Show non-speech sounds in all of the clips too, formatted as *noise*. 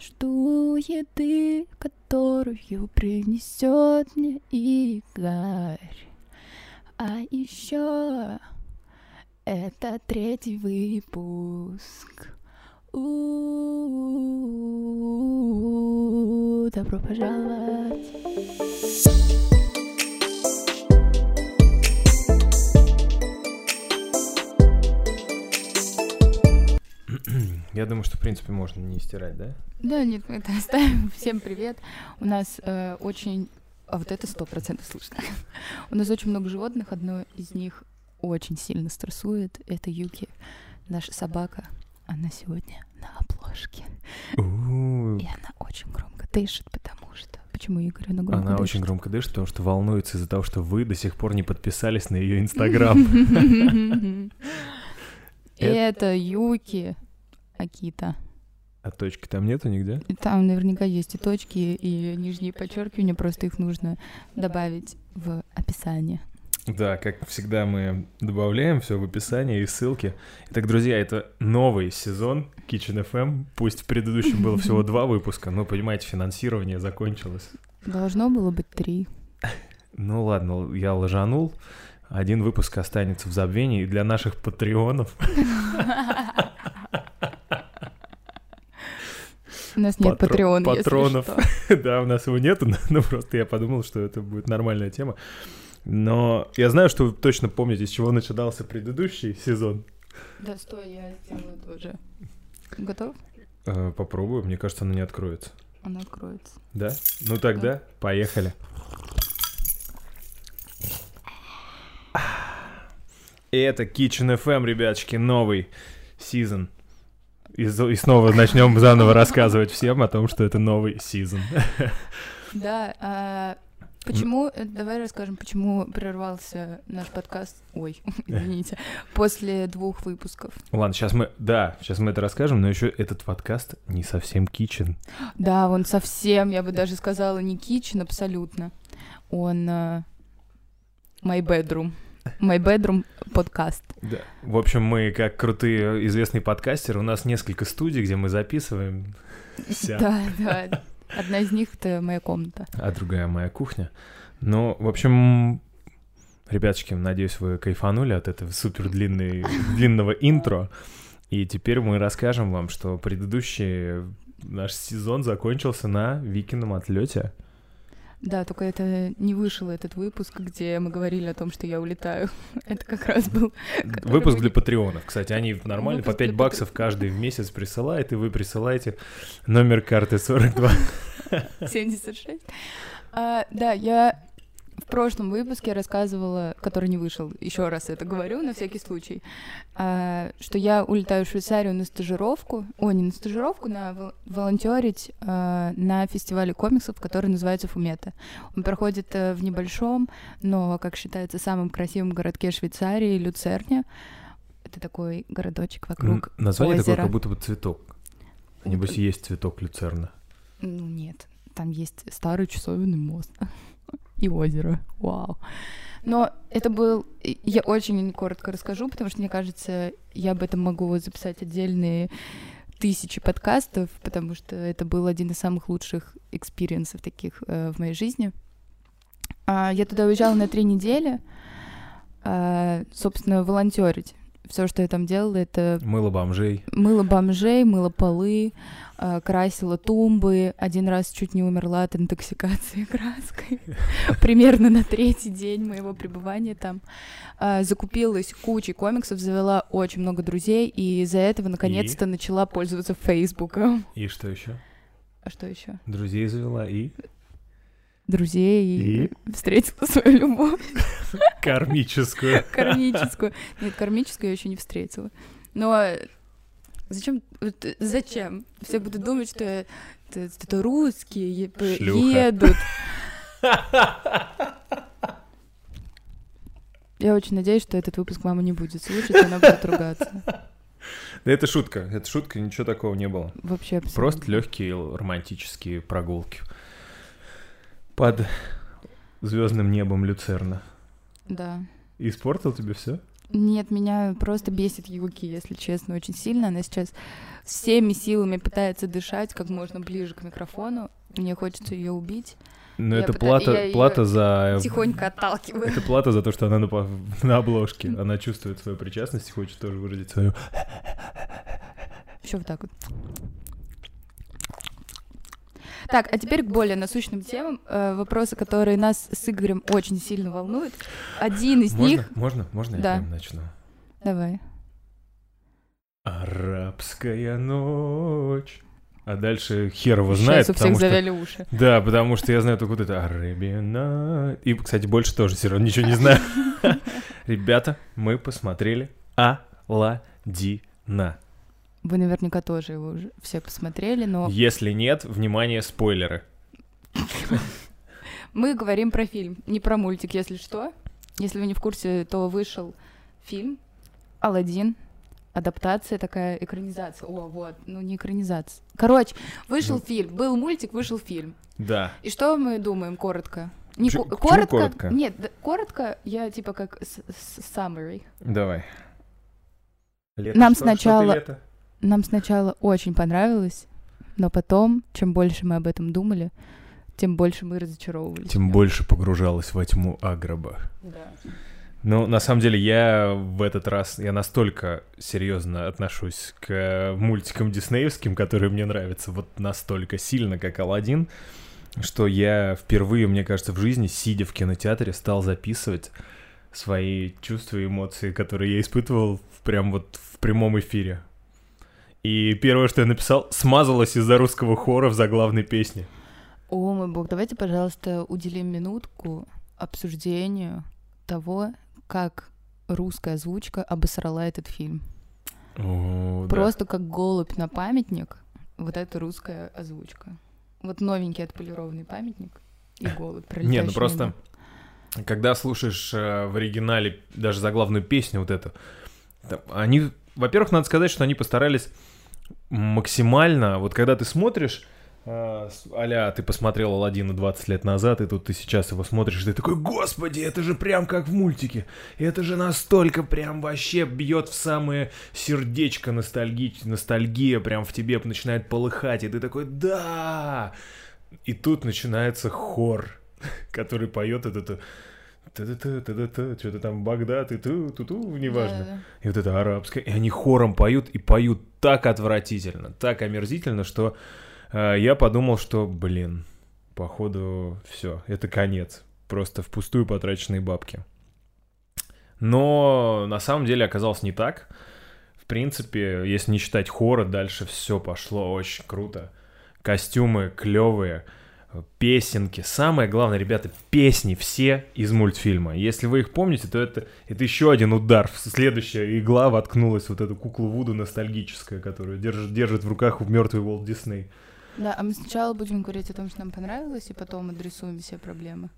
Жду еды, которую принесет мне Игорь. А еще это третий выпуск. У-у-у, Добро пожаловать. *clears throat* Я думаю, что, в принципе, можно не стирать, да? Да, нет, мы это *laughs* оставим. Всем привет. У нас э, очень... А вот это сто процентов слышно. *laughs* У нас очень много животных. Одно из них очень сильно стрессует. Это Юки, наша собака. Она сегодня на обложке. И она очень громко дышит, потому что... Почему Игорь она громко Она дышит? очень громко дышит, потому что волнуется из-за того, что вы до сих пор не подписались на ее *laughs* инстаграм. Это Юки Акита. А точки там нету нигде? Там наверняка есть и точки, и нижние подчеркивания, просто их нужно добавить в описание. Да, как всегда мы добавляем все в описании и ссылки. Итак, друзья, это новый сезон Kitchen FM. Пусть в предыдущем было всего *laughs* два выпуска, но, понимаете, финансирование закончилось. Должно было быть три. Ну ладно, я лажанул. Один выпуск останется в забвении. И для наших патреонов *laughs* У нас нет патреона, если патронов. *laughs* Да, у нас его нету, *laughs* но, просто я подумал, что это будет нормальная тема. Но я знаю, что вы точно помните, с чего начинался предыдущий сезон. Да, стой, я сделаю тоже. Готов? Э, попробую, мне кажется, она не откроется. Она откроется. Да? Ну тогда поехали. И это Kitchen FM, ребяточки, новый сезон. И, и снова начнем заново рассказывать всем о том, что это новый сезон. Да, а почему, э, давай расскажем, почему прервался наш подкаст, ой, *laughs* извините, после двух выпусков. Ладно, сейчас мы, да, сейчас мы это расскажем, но еще этот подкаст не совсем kitchen. Да, он совсем, я бы даже сказала, не кичен абсолютно. Он э, my bedroom. My bedroom подкаст. Да. В общем, мы, как крутые известные подкастеры, у нас несколько студий, где мы записываем. Да, да. Одна из них это моя комната. а другая моя кухня. Ну, в общем, ребяточки, надеюсь, вы кайфанули от этого супер длинной, длинного интро. И теперь мы расскажем вам, что предыдущий наш сезон закончился на Викином отлете. Да, только это не вышел этот выпуск, где мы говорили о том, что я улетаю. *laughs* Это как раз был Выпуск вы- для патреонов. Кстати, они нормально, по Выпуск 5 для баксов каждый в месяц присылает, и вы присылаете номер карты 42. 76. *laughs* А, да, я в прошлом выпуске рассказывала, который не вышел, еще раз это говорю на всякий случай, а, что я улетаю в Швейцарию на стажировку, о, не на стажировку, на вол- волонтерить а, на фестивале комиксов, который называется Фумета. Он проходит э, в небольшом, но, как считается, самом красивом городке Швейцарии, Люцерне. Это такой городочек вокруг Название такое, озера. как будто бы цветок. Небось, есть цветок люцерна. Ну нет, там есть старый часовенный мост и озеро. Вау. Но это был... Я очень коротко расскажу, потому что, мне кажется, я об этом могу записать отдельные тысячи подкастов, потому что это был один из самых лучших experience ов таких э, в моей жизни. А, я туда уезжала на три недели, а, собственно, волонтерить. Все, что я там делала, это Мыло бомжей. Мыла бомжей, мыла полы, э, красила тумбы. Один раз чуть не умерла от интоксикации *laughs* краской. Примерно на третий день моего пребывания там. Э, Закупилась кучей комиксов, завела очень много друзей, и из-за этого наконец-то начала пользоваться Фейсбуком. И что еще? А что еще? Друзей завела и Друзей и, встретила свою любовь кармическую. *laughs* кармическую. Нет, кармическую я еще не встретила. Но э, зачем? э, зачем? Все будут думать, что я- это, это русские Шлюха. едут. *laughs* Я очень надеюсь, что этот выпуск мама не будет слушать, и она будет ругаться. Да это шутка. Это шутка, ничего такого не было. Вообще абсолютно. Просто легкие романтические прогулки. Под звездным небом Люцерна. Да. Испортил тебе все? Нет, меня просто бесит Юки, если честно, очень сильно. Она сейчас всеми силами пытается дышать как можно ближе к микрофону. Мне хочется ее убить. Но Я это пыта- плата, я плата за... Тихонько отталкиваю. Это плата за то, что она на, на обложке. Она чувствует свою причастность и хочет тоже выразить свою. Еще вот так вот. Так, а теперь к более насущным темам. Э, вопросы, которые нас с Игорем очень сильно волнуют. Один из Можно? них... Можно? Можно я Да. прям начну? Давай. Арабская ночь. А дальше хер его Сейчас знает, у всех потому что... завяли уши. Да, потому что я знаю только вот это Night. И, кстати, больше тоже все равно ничего не знаю. *laughs* Ребята, мы посмотрели Аладдина. Вы наверняка тоже его уже все посмотрели, но Если нет, внимание, спойлеры. мы говорим про фильм, не про мультик, если что. Если вы не в курсе, то вышел фильм «Аладдин», адаптация такая, экранизация. О, вот, ну не экранизация. Короче, вышел Ну. фильм, был мультик, вышел фильм. Да. И что мы думаем коротко? Не Чё- ко- коротко? коротко? Нет, да, коротко я типа как с- с- summary. Давай. Лето, Нам что- что сначала- лето? Нам сначала очень понравилось, но потом, чем больше мы об этом думали, тем больше мы разочаровывались. Тем больше погружалась во тьму Аграба. Да. Ну, на самом деле, я в этот раз, я настолько серьезно отношусь к мультикам диснеевским, которые мне нравятся вот настолько сильно, как Алладин, что я впервые, мне кажется, в жизни, сидя в кинотеатре, стал записывать свои чувства и эмоции, которые я испытывал в- прям вот в прямом эфире. И первое, что я написал, смазалось из-за русского хора в заглавной песне. О, мой бог, давайте, пожалуйста, уделим минутку обсуждению того, как русская озвучка обосрала этот фильм. О, да. Просто как голубь на памятник, вот это русская озвучка. Вот новенький отполированный памятник и голубь пролетающий ну просто, мимо. когда слушаешь э, в оригинале даже заглавную песню вот эту, там, они, во-первых, надо сказать, что они постарались максимально, вот когда ты смотришь, э, с- а ты посмотрел Алладина 20 лет назад, и тут ты сейчас его смотришь, и ты такой, господи, это же прям как в мультике, это же настолько прям вообще бьет в самое сердечко ностальги... ностальгия, прям в тебе начинает полыхать, и ты такой, да! И тут начинается хор, *laughs* который поет это что-то там Багдад и ту ту ту неважно. И вот это арабское. И они хором поют, и поют так отвратительно, так омерзительно, что э, я подумал, что, блин, походу, все, это конец. Просто впустую потраченные бабки. Но на самом деле оказалось не так. В принципе, если не считать хора, дальше все пошло очень круто. Костюмы клевые, песенки. Самое главное, ребята, песни все из мультфильма. Если вы их помните, то это, это еще один удар. Следующая игла воткнулась в вот эту куклу Вуду ностальгическая, которую держит, держит в руках мертвый Уолт Дисней. Да, а мы сначала будем говорить о том, что нам понравилось, и потом адресуем все проблемы.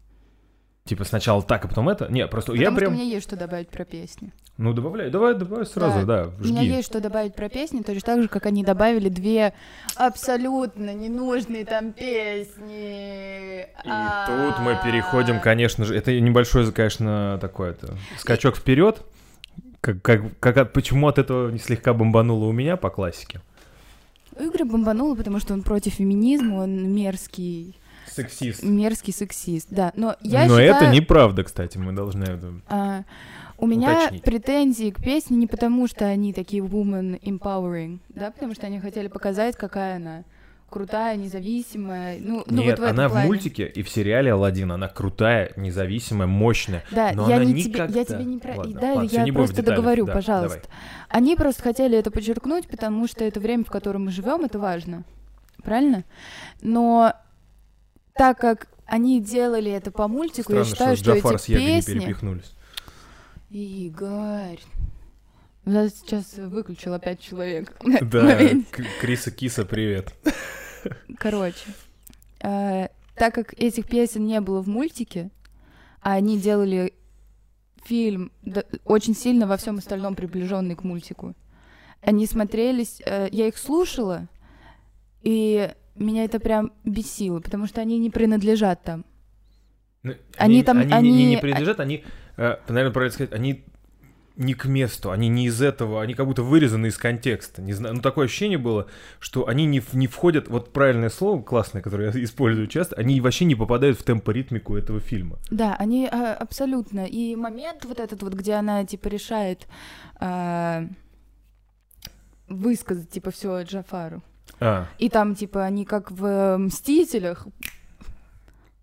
Типа сначала так, а потом это? Не, просто Потому я прям... у меня есть что добавить про песни. Ну, добавляй, давай, давай сразу, да, У меня жги. есть что добавить про песни, точно так же, как они добавили две абсолютно ненужные там песни. И тут мы переходим, конечно же, это небольшой, конечно, такой это скачок вперед. Как, как, как почему от этого не слегка бомбануло у меня по классике? Игорь бомбануло, потому что он против феминизма, он мерзкий, Сексист. мерзкий сексист, да. Но я Но считаю, это неправда, кстати, мы должны это... а, у меня уточнить. претензии к песне не потому, что они такие woman empowering, да, потому что они хотели показать, какая она крутая, независимая. Ну, ну Нет, вот в она в плане. мультике и в сериале Алладин, она крутая, независимая, мощная. Да, Но я она не тебе, я тебе не про... Ладно, да, ладно, я в просто деталях, договорю, да, пожалуйста. давай. Они просто хотели это подчеркнуть, потому что это время, в котором мы живем, это важно, правильно? Но так как они делали это по мультику, Странно, я считаю, что что, Джафар эти с Ягой не песни. перепихнулись. Игорь, я сейчас выключил опять человек. *laughs* Да, Криса Киса, привет. *laughs* Короче, э, так как этих песен не было в мультике, а они делали фильм да- очень сильно во всем остальном приближенный к мультику, они смотрелись, э, я их слушала, и меня это прям бесило, потому что они не принадлежат там. Ну, Они там- они, не- не, не они- принадлежат, они, э, наверное, правильно сказать, они не к месту, они не из этого, они как будто вырезаны из контекста. Не знаю, ну такое ощущение было, что они не, не входят, вот правильное слово классное, которое я *laughs* использую часто, они вообще не попадают в темпоритмику этого фильма. Да, они а, абсолютно. И момент вот этот вот, где она типа решает а, высказать типа все Джафару. А, И там типа они как в «Мстителях»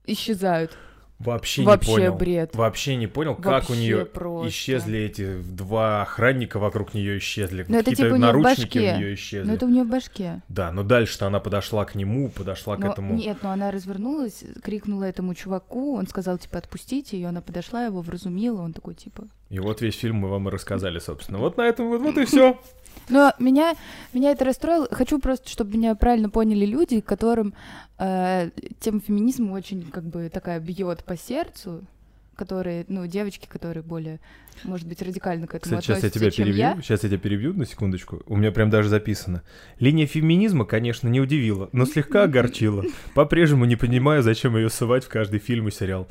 исчезают. вообще, Вообще не понял. бред. Вообще не понял, как у Вообще нее просто. исчезли эти два охранника вокруг нее исчезли. Ну, это типа у неё в наручники у башке. нее исчезли. Но это у нее в башке. Да, но дальше-то она подошла к нему, подошла к Но- этому. Нет, но она развернулась, крикнула этому чуваку, он сказал, типа, отпустите ее, она подошла, его вразумила, он такой, типа... И вот весь фильм мы вам и рассказали, собственно. Вот на этом вот, вот и все. Но меня, меня это расстроило. Хочу просто, чтобы меня правильно поняли люди, которым э, тема феминизма очень, как бы, такая бьет по сердцу, которые, ну, девочки, которые более, может быть, радикально к этому Кстати, сейчас я тебя перебью. я. Сейчас я тебя перебью на секундочку. У меня прям даже записано. Линия феминизма, конечно, не удивила, но слегка *laughs* огорчила. По-прежнему не понимаю, зачем ее ссывать в каждый фильм и сериал.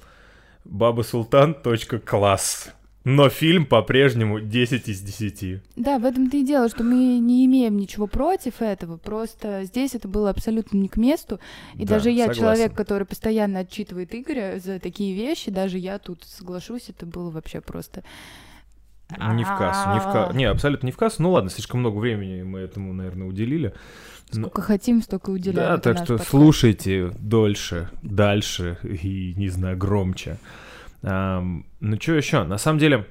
Баба Султан. Класс. Но фильм по-прежнему 10 из 10. Да, в этом-то и дело, что мы не имеем ничего против этого, просто здесь это было абсолютно не к месту, и Да, даже я, согласен. человек, который постоянно отчитывает Игоря за такие вещи, даже я тут соглашусь, это было вообще просто... Ну, Не в кассу, не в кассу. Не, абсолютно не в кассу. Ну ладно, слишком много времени мы этому, наверное, уделили. Но- Сколько хотим, столько уделяем. Да, так что подкаст. слушайте дольше, дальше и, не знаю, громче. Ну, что еще? На самом деле,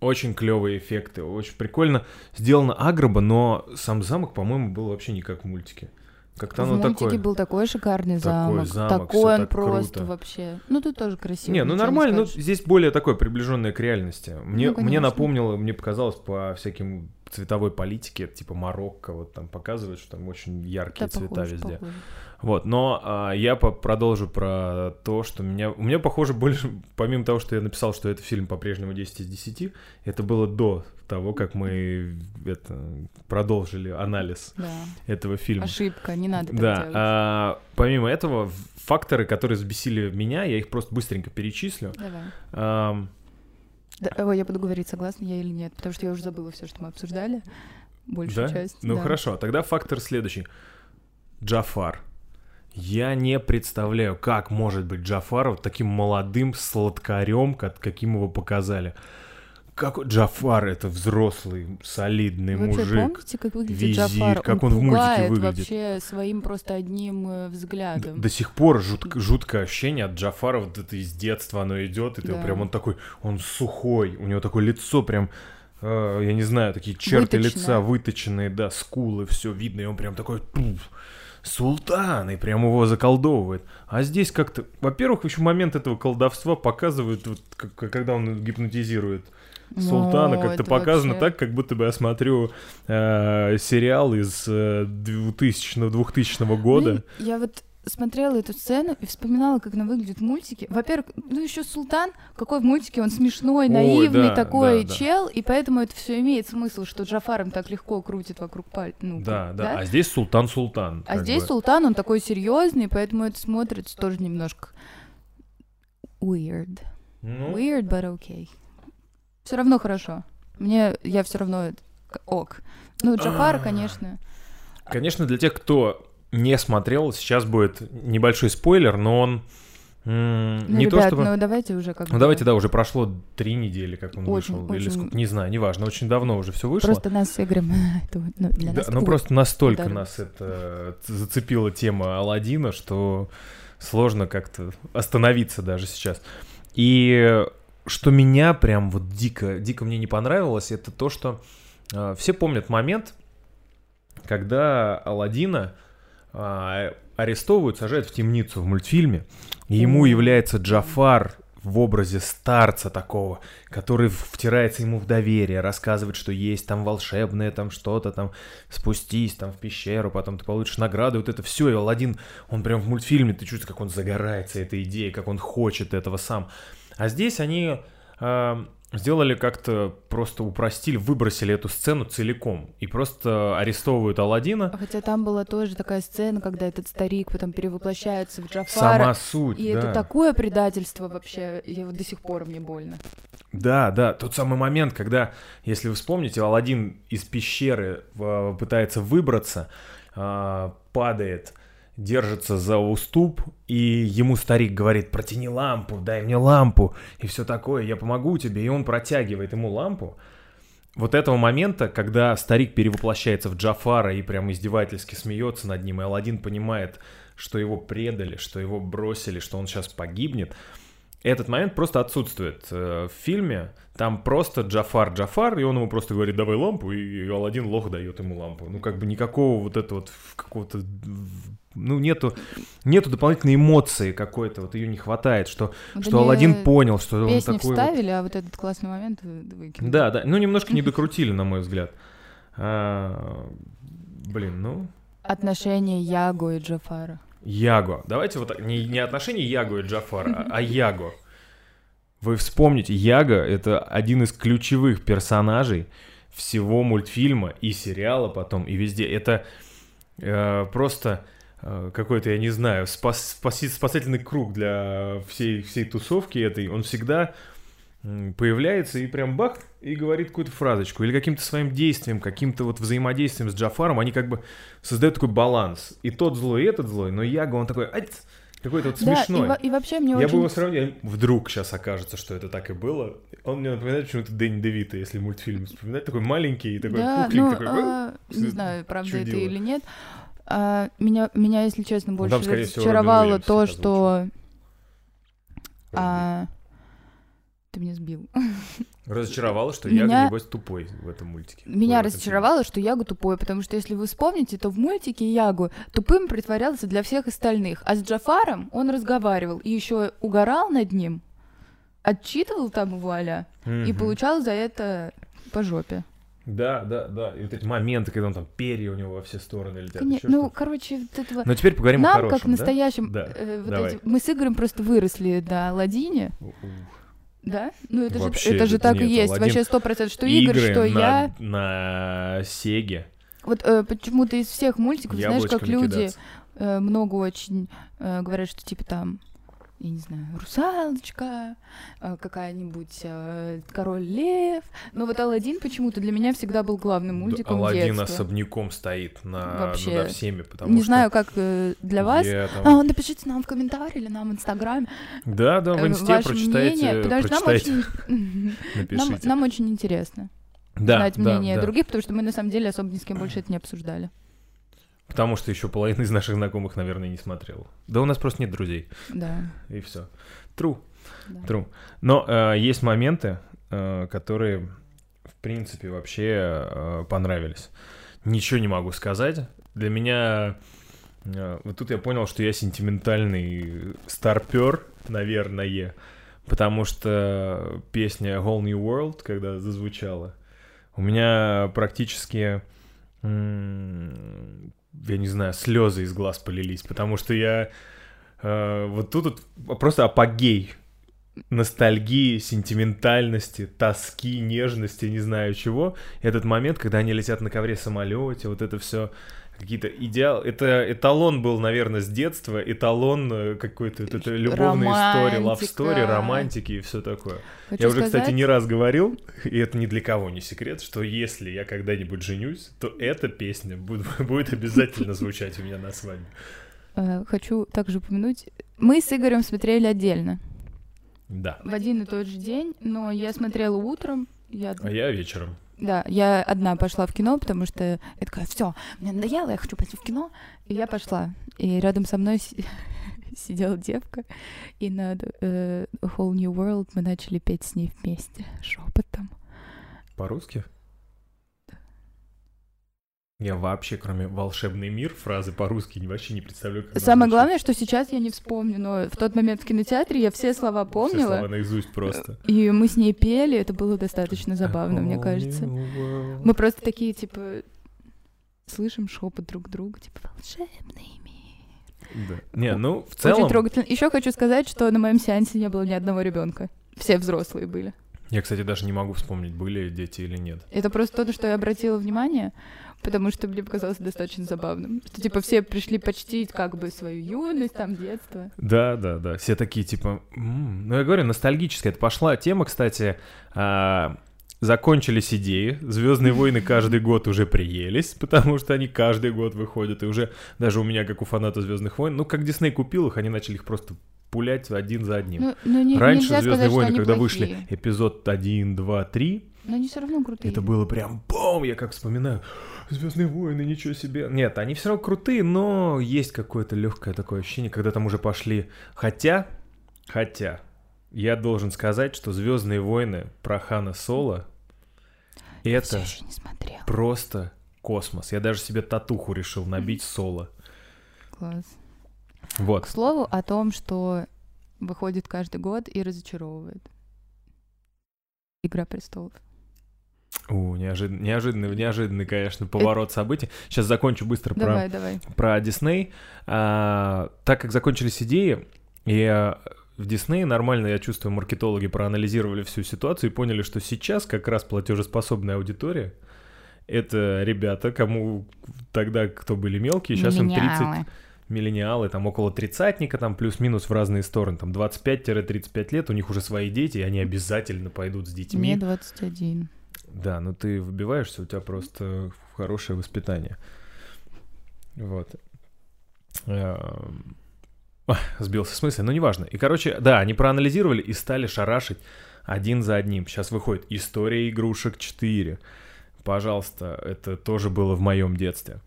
очень клевые эффекты, очень прикольно сделано агроба, но сам замок, по-моему, был вообще не как в мультике. Как-то В оно мультике такое... был такой шикарный такой замок, замок, такой он так просто круто. вообще. Ну тут тоже красиво. Не, ну нормально, ну скажешь. здесь более такое приближенное к реальности. Мне, Ну, мне напомнило, мне показалось по всяким цветовой политике, типа Марокко, вот там показывают, что там очень яркие Да, цвета похоже, везде. похоже. Вот, но а, я по- продолжу про то, что меня... У меня, похоже, больше, *laughs* помимо того, что я написал, что это фильм по-прежнему 10 из 10, это было до того, как мы это, продолжили анализ Да. этого фильма. Ошибка, не надо так Да, делать. а, помимо этого, факторы, которые взбесили меня, я их просто быстренько перечислю. Давай. Ам, Да, ой, я буду говорить, согласна я или нет, потому что я уже забыла все, что мы обсуждали. Большую да? часть. Ну да. хорошо, тогда фактор следующий. Джафар. Я не представляю, как может быть Джафар вот таким молодым сладкарем, как, каким его показали. Как Джафар это взрослый, солидный Вы мужик. помните, как выглядит визирь, Джафар? как он в мультике выглядит. вообще своим просто одним э, взглядом. До сих пор жутко, жуткое ощущение от Джафара, вот это из детства оно идет, и ты Да. прям он такой, он сухой, у него такое лицо прям, э, я не знаю, такие черты Выточенное. лица выточенные, да, скулы, все видно, и он прям такой, «Пф, султан, и прям его заколдовывает. А здесь как-то, во-первых, еще момент этого колдовства показывают, вот, когда он гипнотизирует Султана, Ну, как-то показано вообще- так, как будто бы я смотрю э, сериал из э, 2000 2000 года. Ну, я вот смотрела эту сцену и вспоминала, как она выглядит в мультике. Во-первых, ну еще Султан, какой в мультике он смешной, Ой, наивный да, такой да, да. чел, и поэтому это все имеет смысл, что Джафаром так легко крутит вокруг пальца. Ну, Да, как- да, А здесь Султан Султан. А здесь бы. Султан, он такой серьезный, поэтому это смотрится тоже немножко weird. Ну, Weird, but okay. Все равно хорошо. Мне, я все равно ок. Ну, Джафар, конечно. Конечно, для тех, кто не смотрел, сейчас будет небольшой спойлер, но он м, Ну, не ребят, то чтобы... ну давайте уже как Ну давайте, да, уже прошло три недели, как он Очень, вышел, или очень- сколько, не знаю, неважно, очень давно уже все вышло. Просто нас с Игорем... *laughs* это вот, ну, для Да, нас ну ой, просто настолько удар. нас это зацепила тема Алладина, что сложно как-то остановиться даже сейчас. И что меня прям вот дико, дико мне не понравилось, это то, что э, все помнят момент, когда Алладина а, арестовывают, сажают в темницу в мультфильме, и ему является Джафар в образе старца такого, который втирается ему в доверие, рассказывает, что есть там волшебное, там что-то, там спустись там в пещеру, потом ты получишь награду, вот это все, и Алладин, он прям в мультфильме, ты чувствуешь, как он загорается этой идеей, как он хочет этого сам. А здесь они э, сделали как-то, просто упростили, выбросили эту сцену целиком, и просто арестовывают Алладина. Хотя там была тоже такая сцена, когда этот старик потом перевоплощается в Джафара. Сама суть, И да. это такое предательство вообще, я вот до сих пор мне больно. Да, да, тот самый момент, когда, если вы вспомните, Алладин из пещеры э, пытается выбраться, э, падает, держится за уступ, и ему старик говорит, протяни лампу, дай мне лампу, и все такое, я помогу тебе, и он протягивает ему лампу. Вот этого момента, когда старик перевоплощается в Джафара и прям издевательски смеется над ним, и Алладин понимает, что его предали, что его бросили, что он сейчас погибнет, этот момент просто отсутствует э, в фильме. Там просто Джафар Джафар, и он ему просто говорит, давай лампу, и Алладин лох дает ему лампу. Ну, как бы никакого вот этого вот какого-то... Ну, нету, нету дополнительной эмоции какой-то, вот ее не хватает, что, Вот что Алладин понял, что он такой... вот- вставили, а вот этот классный момент вы- выкинули. Да, да, ну немножко не *laughs* докрутили, на мой взгляд. А, блин, ну... Отношения Яго и Джафара. Яго. Давайте вот так, не, не отношения Яго и Джафара, а, а Яго. Вы вспомните, Яго — это один из ключевых персонажей всего мультфильма и сериала потом, и везде. Это э, просто какой-то, я не знаю, спас, спаси- спасательный круг для всей, всей тусовки этой. Он всегда появляется и прям бах, и говорит какую-то фразочку. Или каким-то своим действием, каким-то вот взаимодействием с Джафаром, они как бы создают такой баланс. И тот злой, и этот злой, но Яго, он такой, «Ать!» какой-то вот Да, и, смешной. и вообще мне Я очень... бы его сравнил, вдруг сейчас окажется, что это так и было. Он мне напоминает почему-то Дэнни Девита, если мультфильм вспоминать, такой маленький, такой да, пухленький, ну, такой. а, не знаю, правда это чудило. или нет. А, меня, меня, если честно, больше Ну, там, всего, разочаровало Уильямс то, что... а, ты меня сбил. *laughs* Разочаровало, что Меня- Яго, небось, тупой в этом мультике. Меня этом разочаровало, что Ягу тупой, потому что если вы вспомните, то в мультике Ягу тупым притворялся для всех остальных, а с Джафаром он разговаривал и еще угорал над ним, отчитывал там его фильме. и получал за это по жопе. Да, да, да. И вот эти моменты, когда он там перья у него во все стороны летят. Коне- ещё Ну, что-то. короче, вот этого... Но теперь поговорим о Нам, хорошем, как настоящим... Да, э, вот давай. эти- Мы с Игорем просто выросли на Аладдине, да? Ну, это Вообще, же, это же так и нет, есть. Аладдин- Вообще сто процентов, что Игорь, Игры что на, я. на Сеге. Вот э, почему-то из всех мультиков, знаешь, как яблочками люди кидаться. э, много очень э, говорят, что типа там, я не знаю, русалочка, э, какая-нибудь э, король лев. Но вот Алладин почему-то для меня всегда был главным Да, мультиком Аладдин детства. особняком стоит на, Вообще. над всеми, потому Не что знаю, как э, для вас. я там- А, напишите нам в комментарии или нам в Инстаграме. Да, да, в инсте ваше прочитайте, мнение, потому что нам прочитайте, очень, *laughs* нам, нам очень интересно да, знать да, мнение да. других, потому что мы на самом деле особо ни с кем больше это не обсуждали. Потому что еще половина из наших знакомых, наверное, не смотрела. Да у нас просто нет друзей, Да. и все. True, да. true. Но э, есть моменты, э, которые, в принципе, вообще э, понравились. Ничего не могу сказать. Для меня... э, вот тут я понял, что я сентиментальный старпер, наверное, потому что песня Whole New World, когда зазвучала, у меня практически, я не знаю, слезы из глаз полились, потому что я э, вот тут вот просто апогей ностальгии, сентиментальности, тоски, нежности, не знаю чего. Этот момент, когда они летят на ковре самолете, вот это все какие-то идеал. Это эталон был, наверное, с детства, эталон э, какой-то, вот это любовная история, love Романтика. story, романтики и все такое. Хочу Я уже, кстати, сказать- не раз говорил, и это ни для кого не секрет, что если я когда-нибудь женюсь, то эта песня будет, *laughs* будет обязательно звучать у меня на свадьбе. Э, Хочу также упомянуть, мы с Игорем смотрели отдельно, Да. в один и тот же день, но я смотрела утром, я, А я вечером. Да, я одна пошла в кино, потому что я такая, все, мне надоело, я хочу пойти в кино, и я пошла, и рядом со мной си- *laughs* сидела девка, и над э, Whole New World мы начали петь с ней вместе, шепотом. По-русски? Я вообще, кроме «волшебный мир», фразы по-русски вообще не представляю, как Самое главное, что сейчас я не вспомню, но в тот момент в кинотеатре я все слова Все помнила, слова наизусть просто. и мы с ней пели, это было достаточно забавно, мне кажется. Мы просто такие, типа, слышим шепот друг друга, типа, волшебный мир. Да. Не, ну, в Очень целом... трогательно. Еще хочу сказать, что на моем сеансе не было ни одного ребенка. Все взрослые были. Я, кстати, даже не могу вспомнить, были дети или нет. Это просто то, на что я обратила внимание, потому что мне показалось достаточно забавным. Что, типа, все пришли почтить как бы свою юность, там, детство. Да, да, да. Все такие, типа... «М-м». Ну, я говорю, ностальгическая. Это пошла тема, кстати... а, Закончились идеи, Звездные войны каждый год уже приелись, потому что они каждый год выходят, и уже даже у меня, как у фаната Звездных войн, ну как Дисней купил их, они начали их просто пулять один за одним. Ну, ну, не, Раньше Звездные сказать, войны, когда плохие. вышли эпизод 1, 2, 3, Но они все равно крутые. это было прям бом, я как вспоминаю. Звездные войны, ничего себе. Нет, они все равно крутые, но есть какое-то легкое такое ощущение, когда там уже пошли. Хотя, хотя, я должен сказать, что Звездные войны про Хана Соло Всё это просто космос. Я даже себе татуху решил набить соло. Класс. Вот. К слову о том, что выходит каждый год и разочаровывает. Игра престолов. У, неожиданный, неожиданный, неожиданный, конечно, поворот событий. Сейчас закончу быстро про Давай, давай. про Дисней. А, так как закончились идеи, и а, в Дисней нормально, я чувствую, маркетологи проанализировали всю ситуацию и поняли, что сейчас как раз платежеспособная аудитория это ребята, кому тогда, кто были мелкие, сейчас им 30 Миллениалы. миллениалы, там около тридцатника, там плюс-минус в разные стороны, там 25-35 лет, у них уже свои дети, и они обязательно пойдут с детьми. Мне 21. Да, ну ты выбиваешься, у тебя просто хорошее воспитание. Вот. Эм, Сбился с мысли, но неважно. И, короче, да, они проанализировали и стали шарашить один за одним. Сейчас выходит «История игрушек 4». Пожалуйста, это тоже было в моем детстве.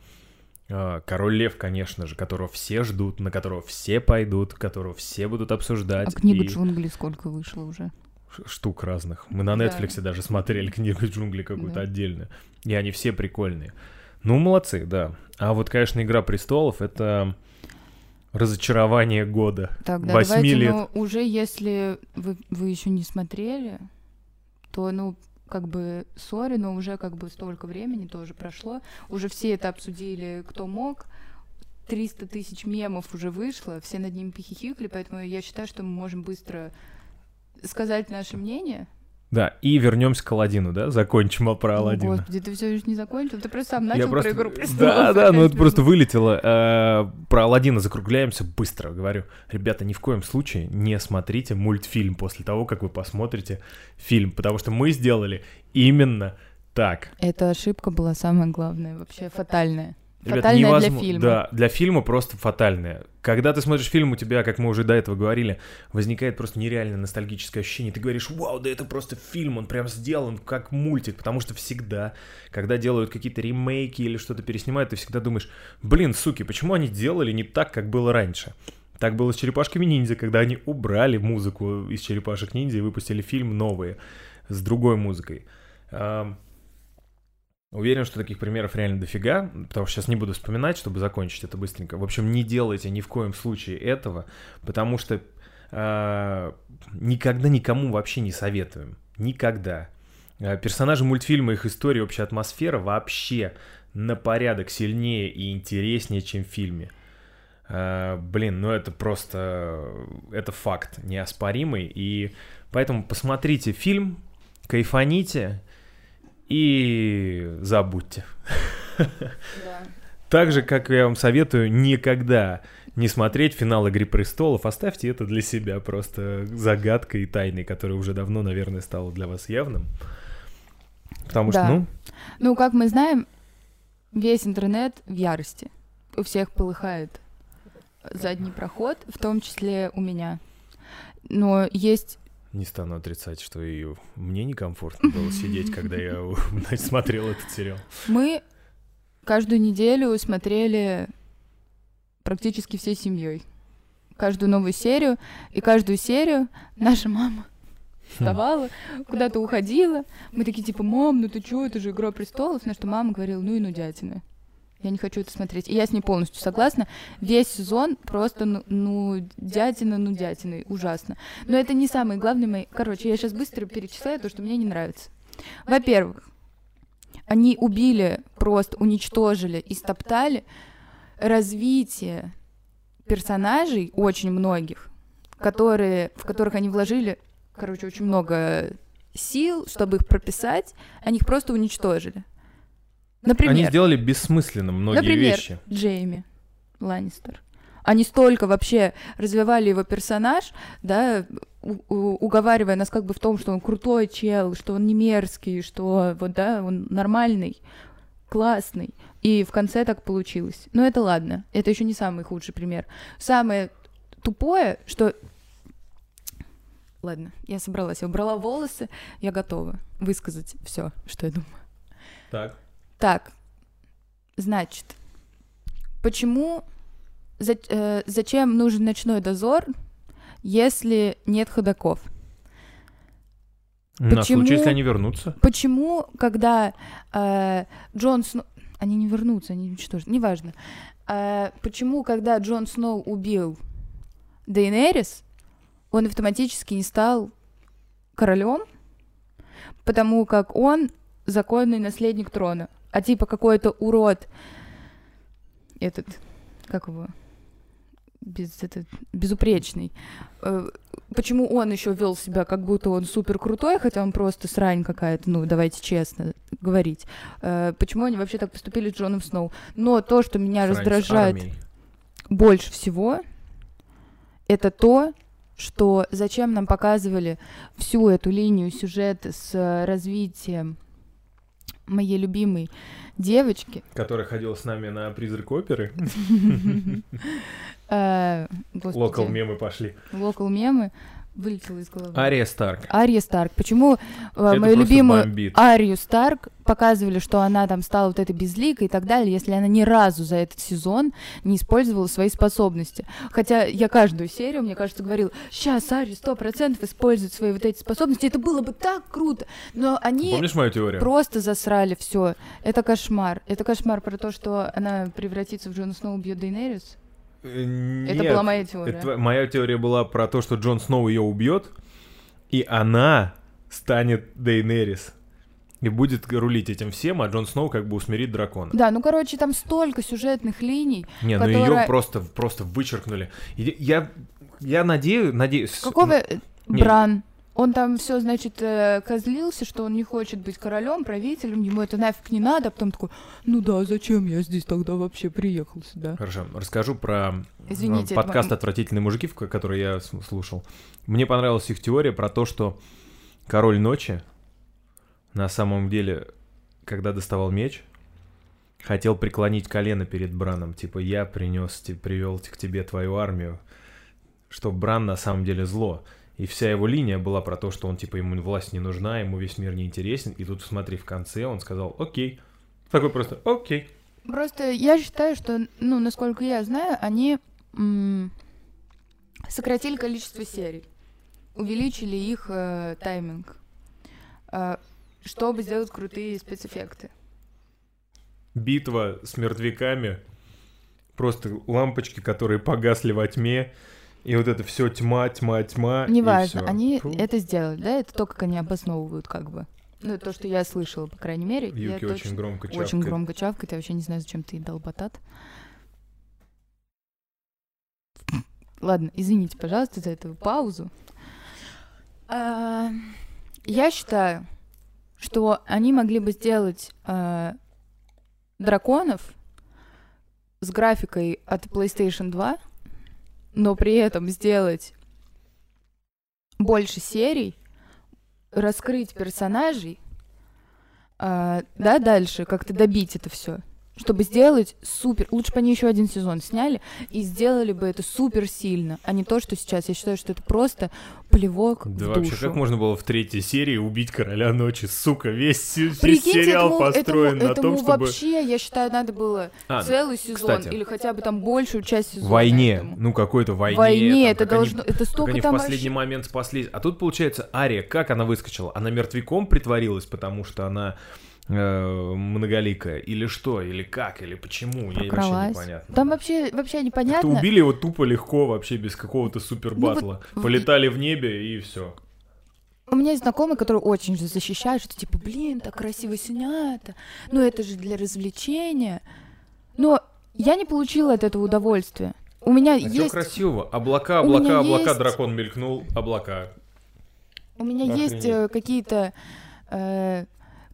А, Король Лев, конечно же, которого все ждут, на которого все пойдут, которого все будут обсуждать. А книга и- джунглей сколько вышло уже? Штук разных. Мы на Да. Netflix даже смотрели книгу джунглей какую-то Да. отдельную. И они все прикольные. Ну, молодцы, да. А вот, конечно, Игра престолов это разочарование года. Тогда Восьми давайте, лет. ну, уже если вы, вы еще не смотрели, то, ну, как бы, сори, но уже как бы столько времени тоже прошло. Уже все это обсудили, кто мог. 300 тысяч мемов уже вышло, все над ними похихикали, поэтому я считаю, что мы можем быстро сказать наше мнение. Да, и вернемся к Аладдину, да? Закончим про О, Аладдина. Господи, ты все еще не закончил, ты просто сам Я начал просто- про игру престолов. Да, да, ну это просто вылетело. Э, Про Аладдина закругляемся быстро. Говорю, ребята, ни в коем случае не смотрите мультфильм после того, как вы посмотрите фильм, потому что мы сделали именно так. Эта ошибка была самая главная, вообще фатальная. Ребят, Фатальная для невозможно- фильма. Да, для фильма просто фатальная. Когда ты смотришь фильм, у тебя, как мы уже до этого говорили, возникает просто нереально ностальгическое ощущение. Ты говоришь, вау, да это просто фильм, он прям сделан как мультик. Потому что всегда, когда делают какие-то ремейки или что-то переснимают, ты всегда думаешь, блин, суки, почему они делали не так, как было раньше? Так было с черепашками ниндзя, когда они убрали музыку из черепашек ниндзя и выпустили фильм новые с другой музыкой. Уверен, что таких примеров реально дофига, потому что сейчас не буду вспоминать, чтобы закончить это быстренько. В общем, не делайте ни в коем случае этого, потому что э, никогда никому вообще не советуем. Никогда. Э, персонажи мультфильма, их история, общая атмосфера вообще на порядок сильнее и интереснее, чем в фильме. Э, блин, ну это просто... Это факт неоспоримый. И поэтому посмотрите фильм, кайфаните и забудьте. Так же, как я вам советую, никогда не смотреть финал «Игры престолов». Оставьте это для себя просто загадкой и тайной, которая уже давно, наверное, стала для вас явным. Потому что, Да. ну, Ну, как мы знаем, весь интернет в ярости. У всех полыхает задний проход, в том числе у меня. Но есть... не стану отрицать, что и мне некомфортно было сидеть, когда я *laughs* смотрел этот сериал. Мы каждую неделю смотрели практически всей семьей. Каждую новую серию. И каждую серию наша мама вставала, куда-то уходила. Мы такие, типа, мам, ну ты чё, это же «Игра престолов». На что мама говорила, ну и нудятина. Я не хочу это смотреть. И я с ней полностью согласна. Весь сезон просто, ну, ну дятина, ну дятина. Ужасно. Но это не самые главные мои... Короче, я сейчас быстро перечисляю то, что мне не нравится. Во-первых, они убили, просто уничтожили и стоптали развитие персонажей, очень многих, которые, в которых они вложили, короче, очень много сил, чтобы их прописать, они их просто уничтожили. Например, Они сделали бессмысленным многие например, вещи. Джейми Ланнистер. Они столько вообще развивали его персонаж, да, уговаривая нас как бы в том, что он крутой чел, что он не мерзкий, что вот, да, он нормальный, классный. И в конце так получилось. Но это ладно, это еще не самый худший пример. Самое тупое, что... Ладно, я собралась, я убрала волосы, я готова высказать все, что я думаю. Так. Так, значит, почему, за- э, зачем нужен ночной дозор, если нет ходаков? На Почему? случай, если они вернутся. Почему, когда э, Джон Сноу... Они не вернутся, они уничтожат, неважно. Э, почему, когда Джон Сноу убил Дейнерис, он автоматически не стал королем? Потому как он законный наследник трона. А типа какой-то урод этот, как его, без, этот, безупречный. Э, Почему он еще вел себя, как будто он супер крутой, хотя он просто срань какая-то, ну, давайте честно говорить. Э, Почему они вообще так поступили с Джоном Сноу? Но то, что меня Срань с раздражает армией. больше всего, это то, что зачем нам показывали всю эту линию сюжета с э, развитием моей любимой девочки. Которая ходила с нами на призрак оперы. *laughs* Э, Локал мемы пошли. Локал мемы вылетела из головы. Ария Старк. Ария Старк. Почему э, мою любимую бомбит. Арию Старк показывали, что она там стала вот этой безликой и так далее, если она ни разу за этот сезон не использовала свои способности. Хотя я каждую серию, мне кажется, говорила, сейчас Ария сто процентов использует свои вот эти способности, это было бы так круто, но они Помнишь мою теорию? просто засрали все. Это кошмар. Это кошмар про то, что она превратится в Джона Сноу, убьет Дейнерис. Э, Это нет. была моя теория. Это моя теория была про то, что Джон Сноу ее убьет, и она станет Дейнерис. И будет рулить этим всем, а Джон Сноу как бы усмирит дракона. Да, ну короче, там столько сюжетных линий. Не, ну ее просто, просто вычеркнули. Я, я надеюсь, надеюсь... Какого э, Не. Бран? Он там все, значит, э, козлился, что он не хочет быть королем, правителем, ему это нафиг не надо, а потом такой, ну да, зачем я здесь тогда вообще приехал сюда? Хорошо, расскажу про Извините, э, это подкаст вам- «Отвратительные мужики», который я слушал. Мне понравилась их теория про то, что Король Ночи на самом деле, когда доставал меч, хотел преклонить колено перед Браном. Типа, я принес, привел к тебе твою армию, что Бран на самом деле зло. И вся его линия была про то, что он, типа, ему власть не нужна, ему весь мир не интересен. И тут, смотри, в конце он сказал, окей. Такой просто, окей. Просто я считаю, что, ну, насколько я знаю, они сократили количество серий, увеличили их э, тайминг, э, чтобы сделать крутые спецэффекты. битва с мертвяками, просто лампочки, которые погасли во тьме, и вот это все тьма, тьма, тьма. Неважно, они Фу. это сделали, да, это то, как они обосновывают, как бы. Ну, то, что я слышала, по крайней мере. я Юки точно- очень громко чавкает. Очень громко чавкает, я вообще не знаю, зачем ты батат. Ладно, извините, пожалуйста, за эту паузу. А, Я считаю, что они могли бы сделать а, драконов с графикой от PlayStation 2, но при этом сделать больше серий, раскрыть персонажей, а, да, дальше как-то добить это все, чтобы сделать супер. Лучше бы они еще один сезон сняли и сделали бы это супер сильно, а не то, что сейчас. Я считаю, что это просто плевок Да в вообще, душу. как можно было в третьей серии убить короля ночи? Сука, весь, весь Прикиньте, сериал этому, построен этому, на этому том, чтобы... вообще, я считаю, надо было А, целый сезон кстати. или хотя бы там большую часть сезона. войне, этому. ну какой-то войне. войне, там, это как они- должно, это Как столько они в там последний вообще- момент спаслись. А тут, получается, Ария, как она выскочила? Она мертвяком притворилась, потому что она многоликая? Или что? Или как? Или почему? Я вообще Прокралась. непонятно. Там вообще, вообще Как-то непонятно. убили его тупо легко, вообще без какого-то супер Ну вот батла. Полетали в небе и все. У меня есть знакомый, который очень же защищает, что типа, блин, так красиво снято, ну это же для развлечения. Но я не получила от этого удовольствия. У меня А есть... красивого? Облака, У меня облака, облака, есть- дракон мелькнул, облака. У меня Охренеть. есть э, какие-то э,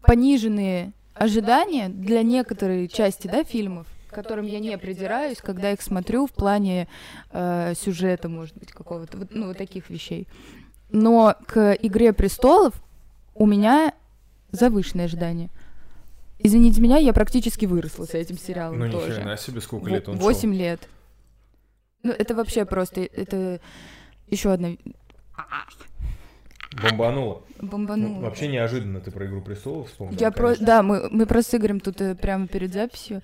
пониженные ожидания для некоторой части, да, фильмов, к которым я не придираюсь, когда их смотрю в плане э, сюжета, может быть, какого-то, вот, ну, вот таких вещей. Но к «Игре престолов» у меня завышенные ожидания. Извините меня, я практически выросла с этим сериалом Ну, ни тоже. хрена себе, сколько лет он. Восемь лет. Ну, это вообще просто, это еще одна Бомбануло. бомбанула. Ну, вообще неожиданно ты про «Игру престолов» вспомнил. Я про... Да, мы, мы просто с Игорем тут э, прямо перед записью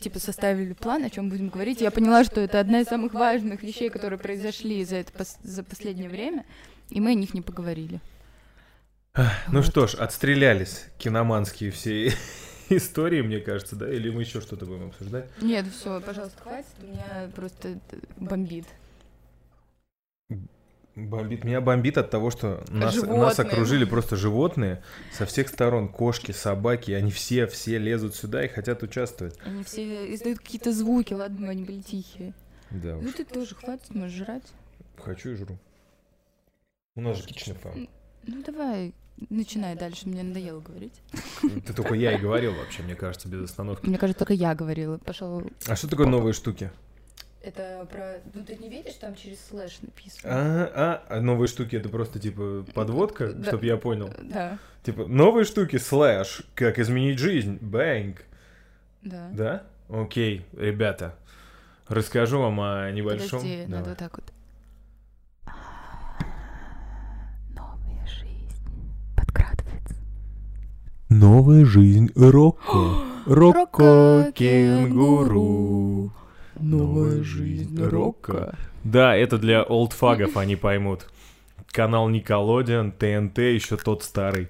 типа составили план, о чем будем говорить. Я поняла, что это одна из самых важных вещей, которые произошли за, это за последнее время, и мы о них не поговорили. Ну Вот. что ж, отстрелялись киноманские все *laughs* истории, мне кажется, да? Или мы еще что-то будем обсуждать? Нет, все, пожалуйста, хватит, у меня просто бомбит. Бомбит. Меня бомбит от того, что нас, Животные. нас окружили просто животные со всех сторон. Кошки, собаки, они все, все лезут сюда и хотят участвовать. Они все издают какие-то звуки, ладно, они были тихие. Да Ну уж, ты тоже хватит, можешь жрать. хочу и жру. У нас же kitchen farm. Ну давай, начинай дальше, мне надоело говорить. Ты только я и говорил вообще, мне кажется, без остановки. Мне кажется, только я говорила. Пошел. А что такое новые штуки? Это про. Ну ты не видишь, там через слэш написано. А, а, а новые штуки это просто типа подводка, Да. чтобы я понял. Да, Типа новые штуки слэш, как изменить жизнь, bang. да. Да? Окей, ребята, расскажу вам о небольшом. Подожди, Давай. надо вот так вот. Новая жизнь подкрадывается. Новая жизнь Рокко. *gasps* Рокко кенгуру. Новая жизнь Рокко. Да, это для олдфагов они поймут. Канал Николодиан, ТНТ, еще тот старый.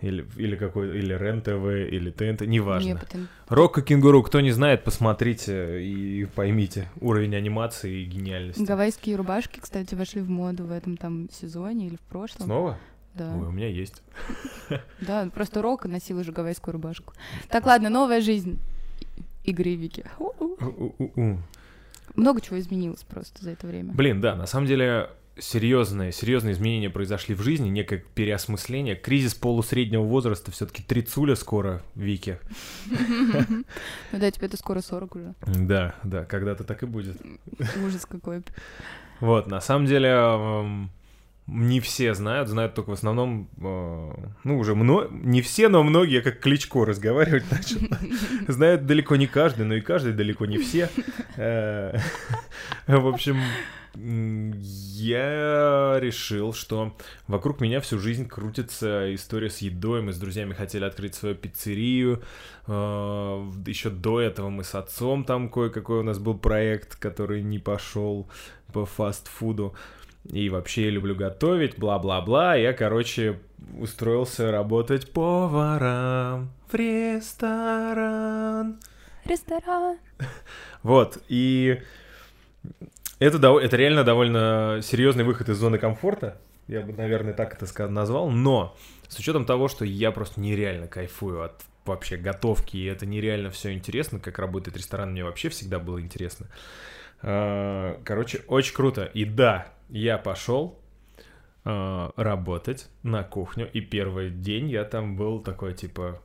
Или, или какой, или РЕН-ТВ, или ТНТ, неважно. Не, потом- Рокко Кенгуру, кто не знает, посмотрите и поймите уровень анимации и гениальности. Гавайские рубашки, кстати, вошли в моду в этом там сезоне или в прошлом. Снова? Да. Ой, у меня есть. Да, просто Рок носил уже гавайскую рубашку. Так, ладно, новая жизнь игры Вики. У-у. У-у-у. Много чего изменилось просто за это время. Блин, да, на самом деле серьезные, серьезные изменения произошли в жизни, некое переосмысление. Кризис полусреднего возраста, все-таки трицуля скоро, Вики. *laughs* Ну да, тебе это скоро 40 уже. Да, да, когда-то так и будет. Ужас какой. Вот, на самом деле, не все знают, знают только в основном, э, ну, уже мно... не все, но многие, как Кличко разговаривать *laughs* начал, *laughs* знают далеко не каждый, но и каждый далеко не все. Э, В общем, я решил, что вокруг меня всю жизнь крутится история с едой. Мы с друзьями хотели открыть свою пиццерию. Еще до этого мы с отцом там кое-какой у нас был проект, который не пошел по фастфуду. И вообще я люблю готовить, бла-бла-бла. Я, короче, устроился работать поваром в ресторан. Ресторан. Вот, и это, дов- это реально довольно серьезный выход из зоны комфорта. Я бы, наверное, так это назвал. Но с учетом того, что я просто нереально кайфую от вообще готовки, и это нереально все интересно, как работает ресторан, мне вообще всегда было интересно. А, Короче, очень круто. И да, я пошел а, работать на кухню, и первый день я там был такой, типа,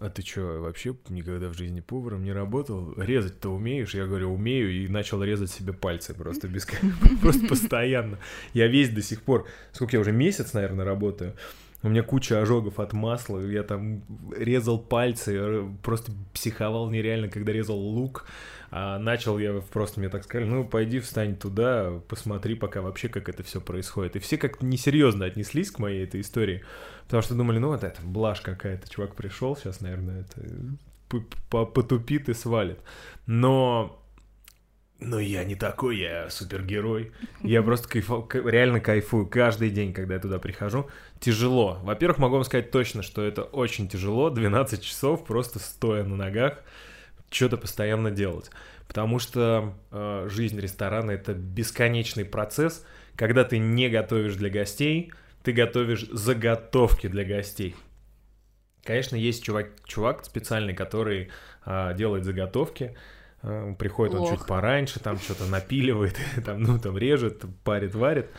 а ты что, вообще никогда в жизни поваром не работал? Резать-то умеешь? Я говорю, умею, и начал резать себе пальцы просто без *laughs* просто постоянно. Я весь до сих пор, сколько я уже месяц, наверное, работаю, у меня куча ожогов от масла, я там резал пальцы, э, просто психовал нереально, когда резал лук. А начал я просто, мне так сказали, ну, пойди встань туда, посмотри пока вообще, как это все происходит. И все как-то несерьезно отнеслись к моей этой истории, потому что думали, ну, вот это блажь какая-то, чувак пришел, сейчас, наверное, это по- потупит и свалит. Но но я не такой, я супергерой. Я просто кайфу, реально кайфую каждый день, когда я туда прихожу. Тяжело. Во-первых, могу вам сказать точно, что это очень тяжело. 12 часов просто стоя на ногах, что-то постоянно делать. Потому что э, жизнь ресторана это бесконечный процесс, когда ты не готовишь для гостей, ты готовишь заготовки для гостей. Конечно, есть чувак, чувак специальный, который а, делает заготовки. А, приходит он Лох. чуть пораньше, там что-то напиливает, *laughs* там, ну, там режет, парит, варит.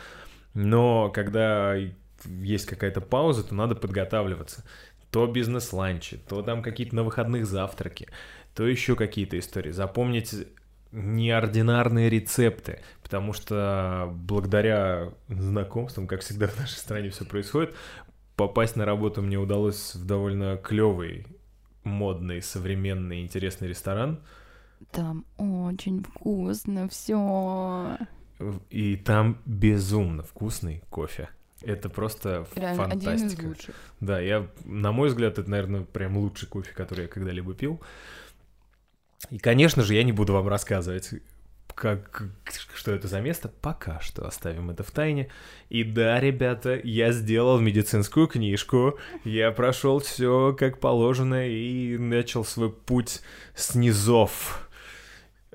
Но когда есть какая-то пауза, то надо подготавливаться. То бизнес-ланчи, то там какие-то на выходных завтраки, то еще какие-то истории. Запомнить неординарные рецепты, потому что благодаря знакомствам, как всегда в нашей стране все происходит, попасть на работу мне удалось в довольно клевый, модный, современный, интересный ресторан. Там очень вкусно все. И там безумно вкусный кофе. Это просто Реально, фантастика. один из лучших. Да, я, на мой взгляд, это, наверное, прям лучший кофе, который я когда-либо пил. И, конечно же, я не буду вам рассказывать, как, что это за место, пока что оставим это в тайне. И да, ребята, я сделал медицинскую книжку, я прошел все как положено и начал свой путь с низов.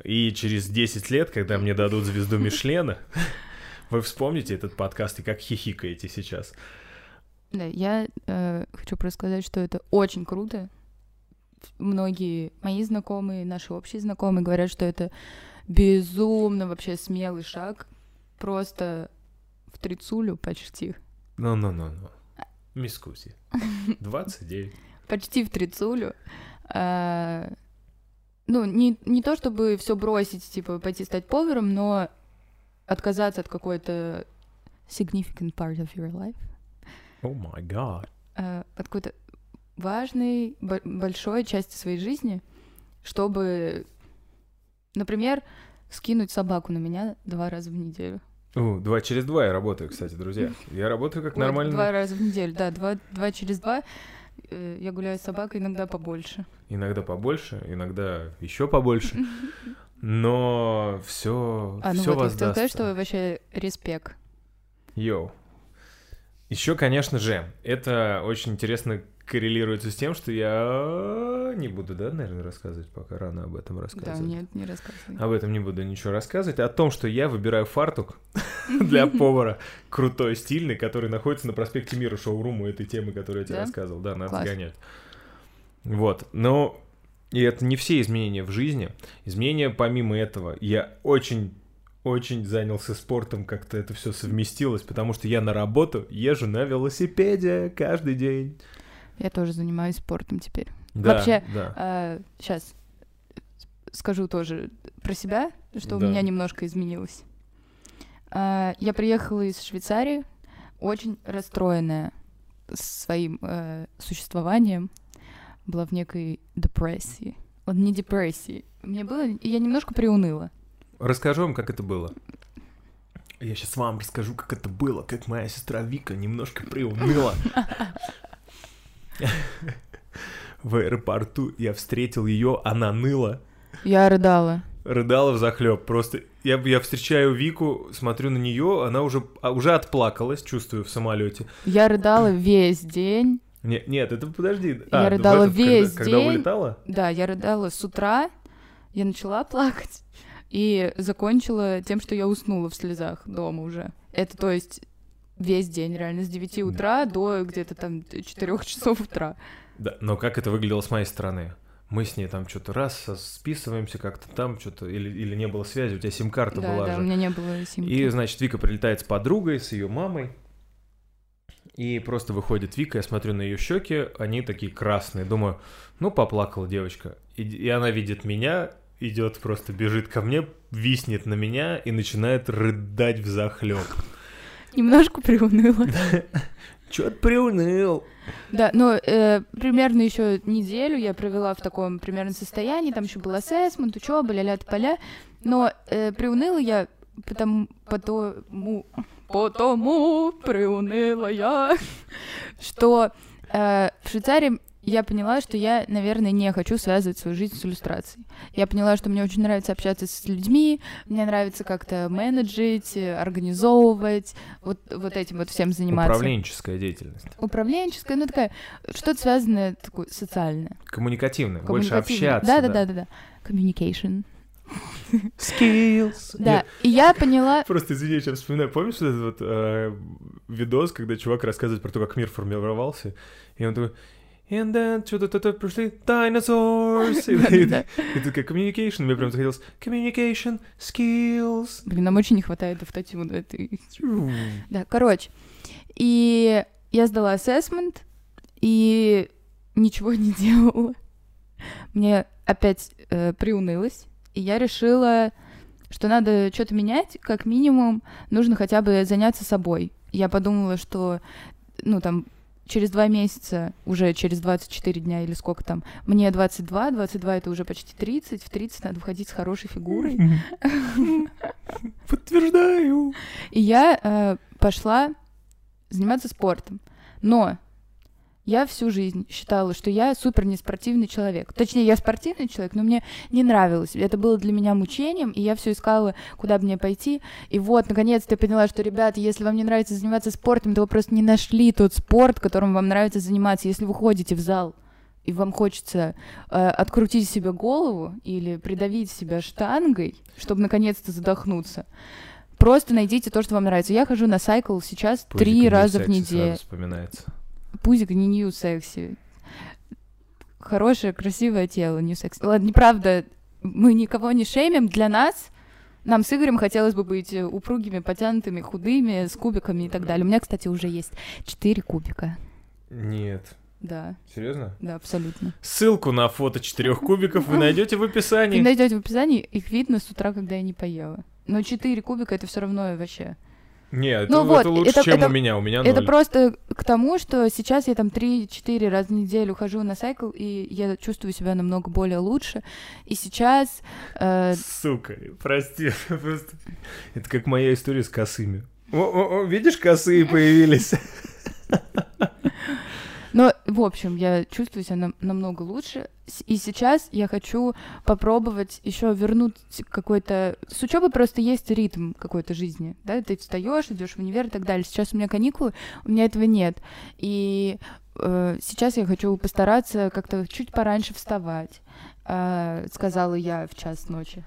И через 10 лет, когда мне дадут звезду Мишлена, вы вспомните этот подкаст и как хихикаете сейчас. Да, я э, хочу просто сказать, что это очень круто. Многие мои знакомые, наши общие знакомые говорят, что это безумно вообще смелый шаг. Просто в трицулю почти. Ну-ну-ну-ну. Мискуси. 29. *laughs* Почти в трицулю. А, ну, не, не то чтобы все бросить, типа, пойти стать поваром, но отказаться от какой-то significant part of your life. О май гад. а, от какой-то важной, бо- большой части своей жизни, чтобы, например, скинуть собаку на меня два раза в неделю. У, два через два я работаю, кстати, друзья. Я работаю как Ой, нормальный... Два раза в неделю, да, два, два через два. Э, Я гуляю с собакой иногда побольше. Иногда побольше, иногда еще *laughs* побольше. *laughs* Но все, А, ну все вот, я хотела воздастся. сказать, что вообще респект. Йоу. Еще, конечно же, это очень интересно коррелируется с тем, что я не буду, да, наверное, рассказывать, пока рано об этом Да, рассказывать. нет, не рассказывай. Об этом не буду ничего рассказывать. О том, что я выбираю фартук *laughs* для повара крутой, стильный, который находится на проспекте Мира, шоуруму этой темы, которую я тебе Да? рассказывал. Да, надо сгонять. Вот, но и это не все изменения в жизни. Изменения помимо этого. Я очень очень занялся спортом, как-то это все совместилось, потому что я на работу езжу на велосипеде каждый день. Я тоже занимаюсь спортом теперь. Да, Вообще, да. сейчас скажу тоже про себя, что Да. у меня немножко изменилось. А, я приехала из Швейцарии, очень расстроенная своим э, существованием, была в некой депрессии. Вот не депрессии. Мне было, и я немножко приуныла. Расскажу вам, как это было. Я сейчас вам расскажу, как это было, как моя сестра Вика немножко приуныла. *laughs* В аэропорту я встретил ее, она ныла, Я рыдала. рыдала в захлеб. Просто я, я встречаю Вику, смотрю на нее, она уже, а, уже отплакалась, чувствую, в самолете. Я рыдала весь день. Нет, нет, это подожди. Я А, в рыдала этот, когда- весь Когда день. улетала? Да, я рыдала с утра, я начала плакать и закончила тем, что я уснула в слезах дома уже. Это, то есть, весь день, реально, с 9 утра до где-то там 4 часов утра. Да, но как это выглядело с моей стороны? Мы с ней там что-то раз списываемся как-то там, что-то, или, или не было связи, у тебя сим-карта да, была да, же. у меня не было симки. И, значит, Вика прилетает с подругой, с ее мамой. И просто выходит Вика, я смотрю на ее щеки, они такие красные. Думаю, ну, поплакала девочка. И, и она видит меня, идет просто, бежит ко мне, виснет на меня и начинает рыдать в захлеб. Немножко приуныла. *laughs* Чё ты приуныл? Да, но э, примерно еще неделю я провела в таком примерно состоянии, там еще был ассессмент, учеба, ля-ля поля, но э, приуныла я потому, потому, потому приуныла я, *laughs* что э, в Швейцарии я поняла, что я, наверное, не хочу связывать свою жизнь с иллюстрацией. Я поняла, что мне очень нравится общаться с людьми, мне нравится как-то менеджить, организовывать, вот, вот этим вот всем заниматься. Управленческая деятельность. Управленческая, ну такая, что-то связанное такое социальное. Коммуникативная. Больше коммуникативное. общаться. Да, да, да, да, да. Communication. Skills. Да. И я поняла. *laughs* Просто извини, я сейчас вспоминаю. Помнишь этот вот э, видос, когда чувак рассказывает про то, как мир формировался? И он такой, And then что-то пришли dinosaurs. *laughs* И и тут как communication, мне прям захотелось communication skills. Блин, нам очень не хватает автотюна этой. Да, короче. И я сдала ассессмент, и ничего не делала. Мне опять э, приунылось, и я решила, что надо что-то менять, как минимум нужно хотя бы заняться собой. Я подумала, что, ну, там, через два месяца, уже через 24 дня или сколько там, мне 22, 22 это уже почти 30, в 30 надо входить с хорошей фигурой. *laughs* Подтверждаю. И я э, пошла заниматься спортом. Но я всю жизнь считала, что я супер неспортивный человек. Точнее, я спортивный человек, но мне не нравилось. Это было для меня мучением, и я все искала, куда мне пойти. И вот, наконец-то я поняла, что, ребят, если вам не нравится заниматься спортом, то вы просто не нашли тот спорт, которым вам нравится заниматься. Если вы ходите в зал, и вам хочется э, открутить себе голову или придавить себя штангой, чтобы наконец-то задохнуться, просто найдите то, что вам нравится. Я хожу на сайкл сейчас Пузико три раза в неделю. сразу вспоминается. Пузик не нью секси. Хорошее, красивое тело, нью секси. Ладно, неправда, мы никого не шеймим. Для нас, нам с Игорем хотелось бы быть упругими, потянутыми, худыми, с кубиками и так далее. У меня, кстати, уже есть четыре кубика. Нет. Да, Серьезно? да, абсолютно. Ссылку на фото четырех кубиков вы найдете в Вы описании. найдете в описании, их видно с утра, когда я не поела. Но четыре кубика это все равно вообще. Нет, Ну это, вот, это лучше, это- чем это- у меня. У меня Это ноль. просто к тому, что сейчас я там 3-4 раза в неделю хожу на сайкл, и я чувствую себя намного более лучше. И сейчас... э, Сука, прости, *laughs* просто... Это как моя история с косыми. О, о, о, видишь, косые появились. *laughs* но, в общем, я чувствую себя нам- намного лучше. И сейчас я хочу попробовать еще вернуть какой-то... С учебы просто есть ритм какой-то жизни. Да? Ты встаешь, идешь в универ и так далее. Сейчас у меня каникулы, у меня этого нет. И э, сейчас я хочу постараться как-то чуть пораньше вставать, э, сказала я в час ночи.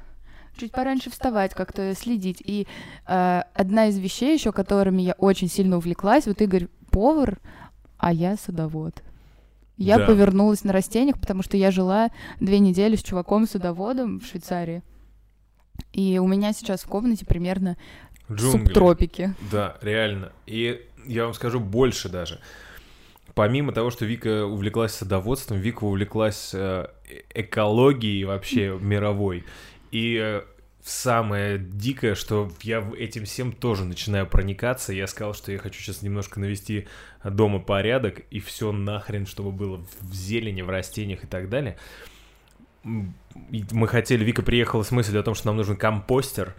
Чуть пораньше вставать, как-то следить. И э, одна из вещей еще, которыми я очень сильно увлеклась, вот Игорь повар, а я садовод. Я Да. повернулась на растениях, потому что я жила две недели с чуваком-садоводом в Швейцарии. И у меня сейчас в комнате примерно Джунгли. субтропики. Да, реально. И я вам скажу больше даже. Помимо того, что Вика увлеклась садоводством, Вика увлеклась э, экологией вообще мировой. И э, самое дикое, что я в- этим всем тоже начинаю проникаться. Я сказал, что я хочу сейчас немножко навести дома порядок, и все нахрен, чтобы было в зелени, в растениях и так далее. Мы хотели, Вика приехала с мыслью о том, что нам нужен компостер,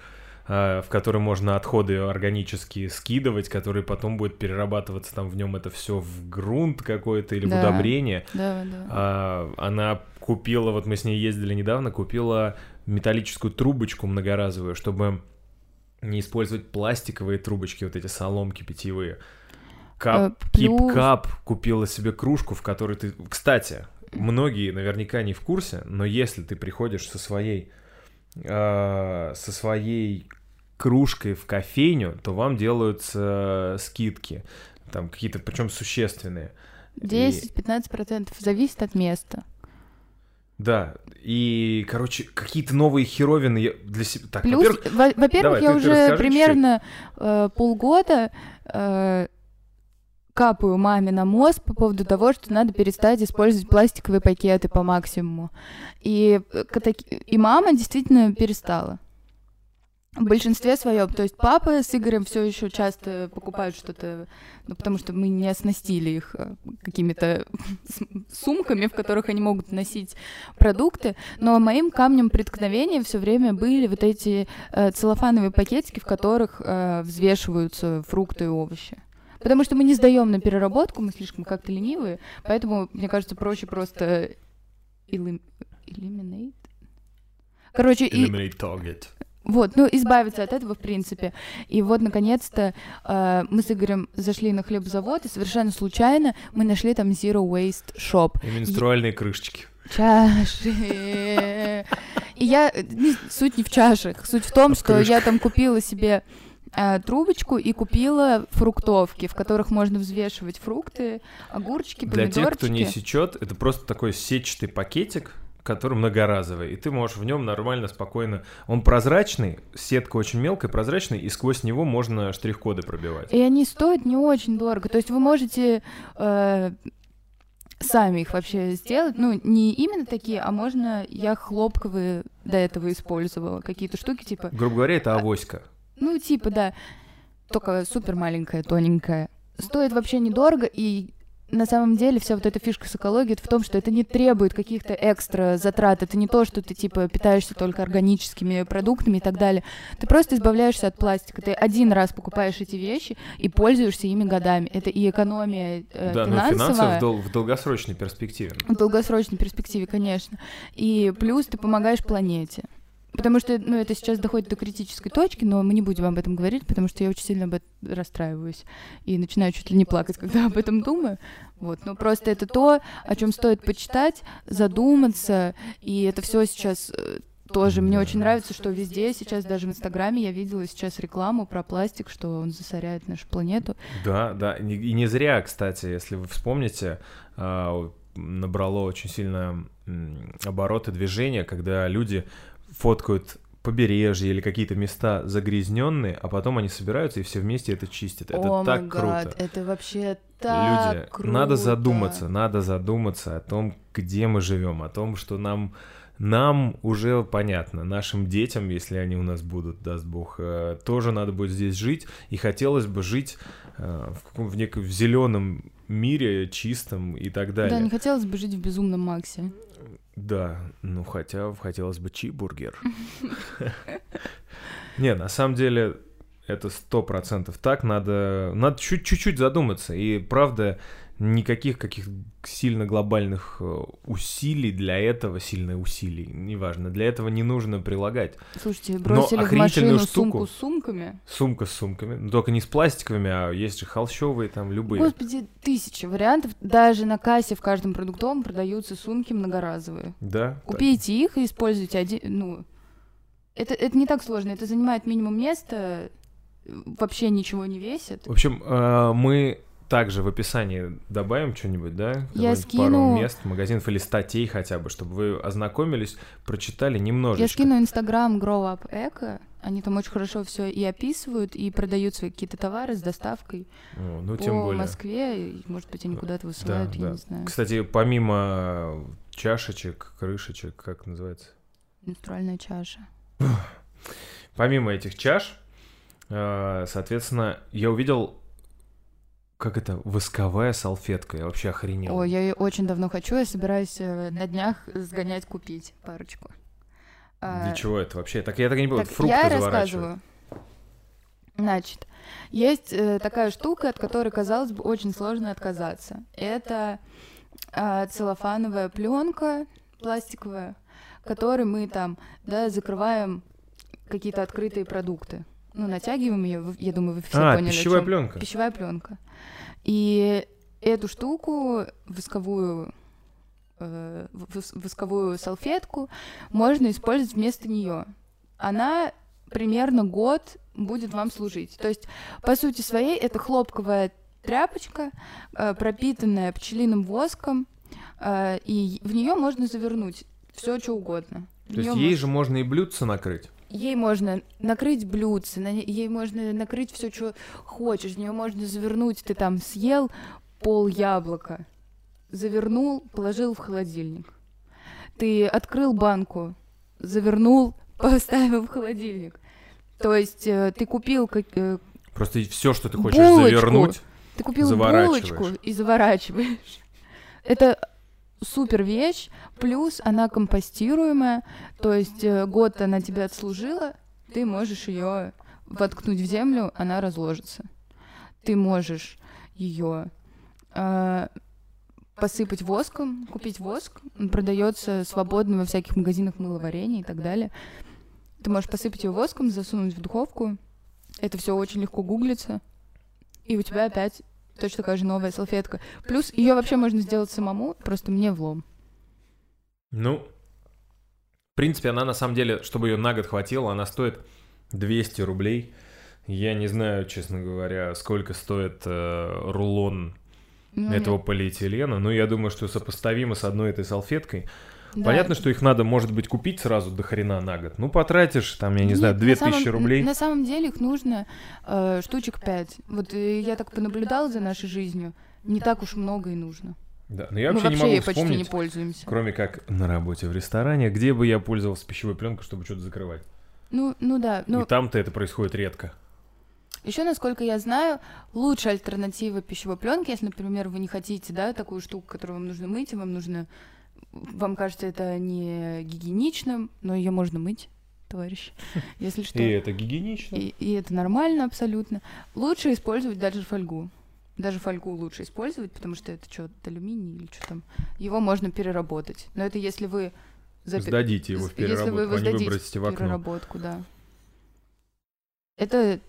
э, в который можно отходы органические скидывать, который потом будет перерабатываться там в нем это все в грунт какой-то или в Да. удобрение. Да, да. А, она купила, вот мы с ней ездили недавно, купила металлическую трубочку многоразовую, чтобы не использовать пластиковые трубочки, вот эти соломки питьевые. Кап, Э, плюс- Кип-кап купила себе кружку, в которой ты... Кстати, многие наверняка не в курсе, но если ты приходишь со своей, э, со своей кружкой в кофейню, то вам делаются скидки. Там какие-то, причем существенные. 10-15% зависит от места. Да, и, короче, какие-то новые херовины я для себя... Так, Плюс, во-первых, во- во-первых, я ты- ты уже расскажи примерно э, полгода э, капаю маме на мозг по поводу того, что надо перестать использовать пластиковые пакеты по максимуму. И, э, и мама действительно перестала. В большинстве своем. То есть папа с Игорем все еще часто покупают что-то, ну, потому что мы не оснастили их э, какими-то *laughs* сумками, в которых они могут носить продукты. Но моим камнем преткновения все время были вот эти э, целлофановые пакетики, в которых э, взвешиваются фрукты и овощи. Потому что мы не сдаем на переработку, мы слишком как-то ленивые, поэтому, мне кажется, проще просто eliminate. Короче, eliminate target. Вот, ну, избавиться от этого, в принципе. И вот, наконец-то, э, мы с Игорем зашли на хлебзавод, и совершенно случайно мы нашли там Zero Waste Shop. И менструальные крышечки. Чаши. И я... не- Суть не в чашах. Суть в том, А что я там купила себе э, трубочку и купила фруктовки, в которых можно взвешивать фрукты, огурчики, Для помидорчики. тех, кто не сечет, это просто такой сетчатый пакетик, который многоразовый, и ты можешь в нем нормально, спокойно. Он прозрачный, сетка очень мелкая, прозрачная, и сквозь него можно штрих-коды пробивать. И они стоят не очень дорого. То есть вы можете э, сами их вообще сделать. Ну, не именно такие, а можно... Я хлопковые до этого использовала. Какие-то штуки типа... Грубо говоря, это авоська. Ну, типа, да. Только супер маленькая, тоненькая. Стоит вообще недорого, и на самом деле вся вот эта фишка с экологией в том, что это не требует каких-то экстра затрат. Это не то, что ты типа питаешься только органическими продуктами и так далее. Ты просто избавляешься от пластика. Ты один раз покупаешь эти вещи и пользуешься ими годами. Это и экономия э, Да, но финансовая. финансово в, дол- в долгосрочной перспективе. В долгосрочной перспективе, конечно. И плюс ты помогаешь планете. Потому что, ну, это сейчас доходит до критической точки, но мы не будем об этом говорить, потому что я очень сильно об этом расстраиваюсь и начинаю чуть ли не плакать, когда об этом думаю. Вот, но просто это то, о чем стоит почитать, задуматься, и это все сейчас э, тоже. Мне очень нравится, что везде сейчас, даже в Инстаграме, я видела сейчас рекламу про пластик, что он засоряет нашу планету. Да, да, и не зря, кстати, если вы вспомните, а, набрало очень сильно обороты движения, когда люди фоткают побережье или какие-то места загрязненные, а потом они собираются и все вместе это чистят. Это О так май круто. это вообще так Люди, круто. надо задуматься, надо задуматься о том, где мы живем, о том, что нам нам уже понятно, нашим детям, если они у нас будут, даст бог, э, тоже надо будет здесь жить, и хотелось бы жить э, в, каком, в, неком, в зеленом мире, чистом и так далее. Да, не хотелось бы жить в безумном Максе. Да, ну хотя хотелось бы чибургер. *laughs* *laughs* Не, на самом деле это сто процентов так. Надо, надо чуть- чуть-чуть задуматься. И правда, никаких каких сильно глобальных э, усилий для этого, сильно усилий, неважно, для этого не нужно прилагать. Слушайте, бросили в охренительную машину штуку. сумку с сумками. Сумка с сумками, ну, только не с пластиковыми, а есть же холщовые там любые. Господи, тысячи вариантов. Даже на кассе в каждом продуктовом продаются сумки многоразовые. Да. Купите их и используйте один. Ну, это, это не так сложно. Это занимает минимум места, вообще ничего не весит. В общем, э, мы также в описании добавим что-нибудь, да? Я скину- Пару мест, магазинов или статей хотя бы, чтобы вы ознакомились, прочитали немножечко. Я скину инстаграм Grow Up Eco. Они там очень хорошо все и описывают, и продают свои какие-то товары с доставкой О, ну, по тем более. Москве. И, может быть, они куда-то высылают, я да. не знаю. Кстати, помимо чашечек, крышечек, как называется? Менструальная чаша. Помимо этих чаш, э, соответственно, я увидел, как это, восковая салфетка. Я вообще охренел. Ой, я ее очень давно хочу, я собираюсь э, на днях сгонять купить парочку. А, Для чего это вообще? Так я так и не понял, так, фрукты я рассказываю. Значит, есть э, такая штука, от которой, казалось бы, очень сложно отказаться. Это а, целлофановая пленка пластиковая, которой мы там, да, закрываем какие-то открытые продукты. Ну, натягиваем ее, я думаю, вы все А, поняли. пищевая пленка. Пищевая пленка. И эту штуку, восковую, э, вос- восковую салфетку, можно использовать вместо нее. Она примерно год будет вам служить. То есть, по сути своей, это хлопковая тряпочка, э, пропитанная пчелиным воском, э, и в нее можно завернуть все, что угодно. То есть ей мож- же можно и блюдце накрыть. Ей можно накрыть блюдце, на ей можно накрыть все, что хочешь. В нее можно завернуть. Ты там съел пол яблока, завернул, положил в холодильник. Ты открыл банку, завернул, *laughs* поставил в холодильник. То есть э, ты купил как, э, Просто все, что ты хочешь Булочку. завернуть. ты купил булочку и заворачиваешь. Это супер вещь, плюс она компостируемая, то есть э, год она тебя отслужила, ты можешь ее воткнуть в землю, она разложится. Ты можешь ее посыпать воском, купить воск, он продается свободно во всяких магазинах мыловарения и так далее. Ты можешь посыпать ее воском, засунуть в духовку. Это все очень легко гуглится. И у тебя опять точно такая же новая салфетка. Плюс ее вообще можно сделать самому, просто мне влом. Ну, в принципе, она на самом деле, чтобы ее на год хватило, она стоит 200 рублей. Я не знаю, честно говоря, сколько стоит э, рулон Ну, этого нет. полиэтилена, но я думаю, что сопоставимо с одной этой салфеткой. Да. Понятно, что их надо, может быть, купить сразу до хрена на год. Ну, потратишь, там, я не знаю, Нет, на 2000 самом- рублей. На самом деле их нужно э, штучек пять. Вот э, я так понаблюдала за нашей жизнью. Не так уж много и нужно. Да, но я Мы вообще, вообще не могу ей почти не вспомнить, пользуемся. кроме как на работе в ресторане, где бы я пользовался пищевой пленкой, чтобы что-то закрывать. Ну, ну да. Ну, И там-то это происходит редко. Еще, насколько я знаю, лучшая альтернатива пищевой пленки, если, например, вы не хотите, да, такую штуку, которую вам нужно мыть, и вам нужно, вам кажется это не гигиеничным, но ее можно мыть, товарищ, *laughs* если что. И это гигиенично. И, и это нормально абсолютно. Лучше использовать даже фольгу. Даже фольгу лучше использовать, потому что это что, алюминий или что там. Его можно переработать. Но это если вы... запи- Сдадите его в если вы переработку, а не выбросите в окно. переработку, да. Это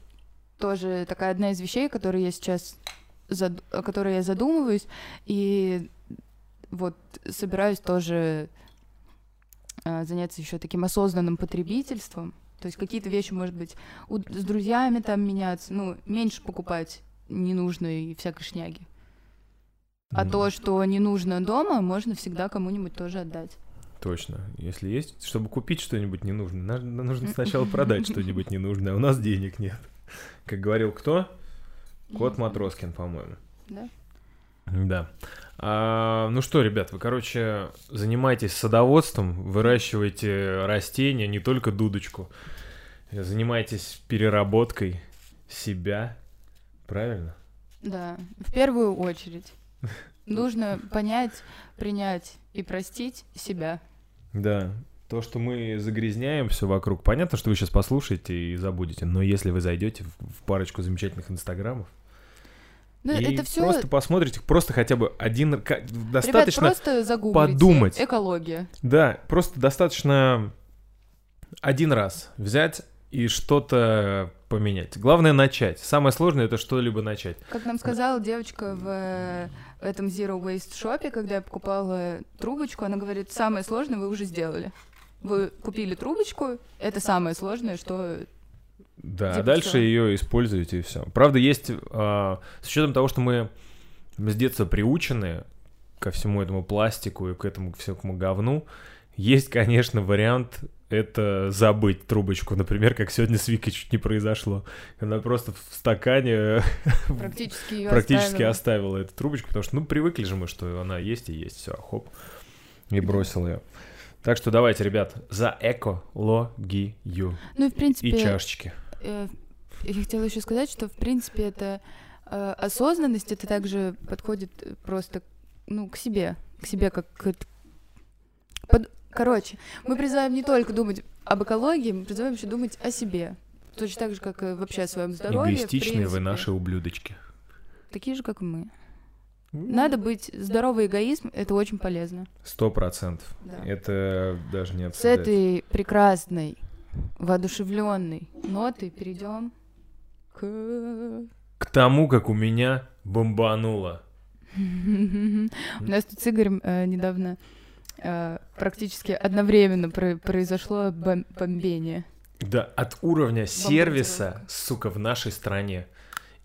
тоже такая одна из вещей, которые я сейчас зад- о которой я задумываюсь, и вот собираюсь тоже а, заняться еще таким осознанным потребительством. То есть какие-то вещи, может быть, у- с друзьями там меняться, ну, меньше покупать ненужной всякой шняги. А Ну, то, что не нужно дома, можно всегда кому-нибудь тоже отдать. Точно. Если есть, чтобы купить что-нибудь ненужное, надо- нужно *laughs* сначала продать что-нибудь ненужное, а у нас денег нет. Как говорил кто? Кот Матроскин, по-моему. Да? Да. А, ну что, ребят, вы, короче, занимаетесь садоводством, выращиваете растения, не только дудочку. Занимаетесь переработкой себя. Правильно? Да, в первую очередь. *laughs* Нужно понять, принять и простить себя. Да. То, что мы загрязняем все вокруг, понятно, что вы сейчас послушаете и забудете, но если вы зайдете в в парочку замечательных инстаграмов, Ну, и это все. просто посмотрите, просто хотя бы один... ка- Ребят, Достаточно... просто загуглите. подумать. Экология. Да, просто достаточно один раз взять и что-то поменять. Главное начать. Самое сложное это что-либо начать. Как нам сказала девочка в э, этом Zero Waste шопе, когда я покупала трубочку, она говорит, самое сложное вы уже сделали. Вы купили трубочку, это самое сложное, что... Да, а Типа дальше всё. ее используете и все. Правда, есть а, с учетом того, что мы с детства приучены ко всему этому пластику и к этому всякому говну, есть, конечно, вариант это забыть трубочку, например, как сегодня с Викой чуть не произошло. Она просто в стакане *laughs* Практически практически оставила эту трубочку, потому что, ну, привыкли же мы, что она есть и есть, все, хоп, и бросил ее. Так что давайте, ребят, за экологию Ну в принципе... и чашечки. Э, я хотела еще сказать, что в принципе это э, осознанность, это также подходит э, просто ну, к себе, к себе как к... под- Короче, мы призываем не только думать об экологии, мы призываем еще думать о себе. Точно так же, как и вообще о своем здоровье. Эгоистичные вы наши ублюдочки. Такие же, как и мы. Надо быть здоровый эгоизм, это очень полезно. Сто процентов. Да. Это даже не С обсуждать. этой прекрасной, воодушевленной нотой перейдем к... К тому, как у меня бомбануло. У нас тут с Игорем э, недавно э, практически одновременно про- произошло бом- бомбение. Да, от уровня сервиса, сука, в нашей стране.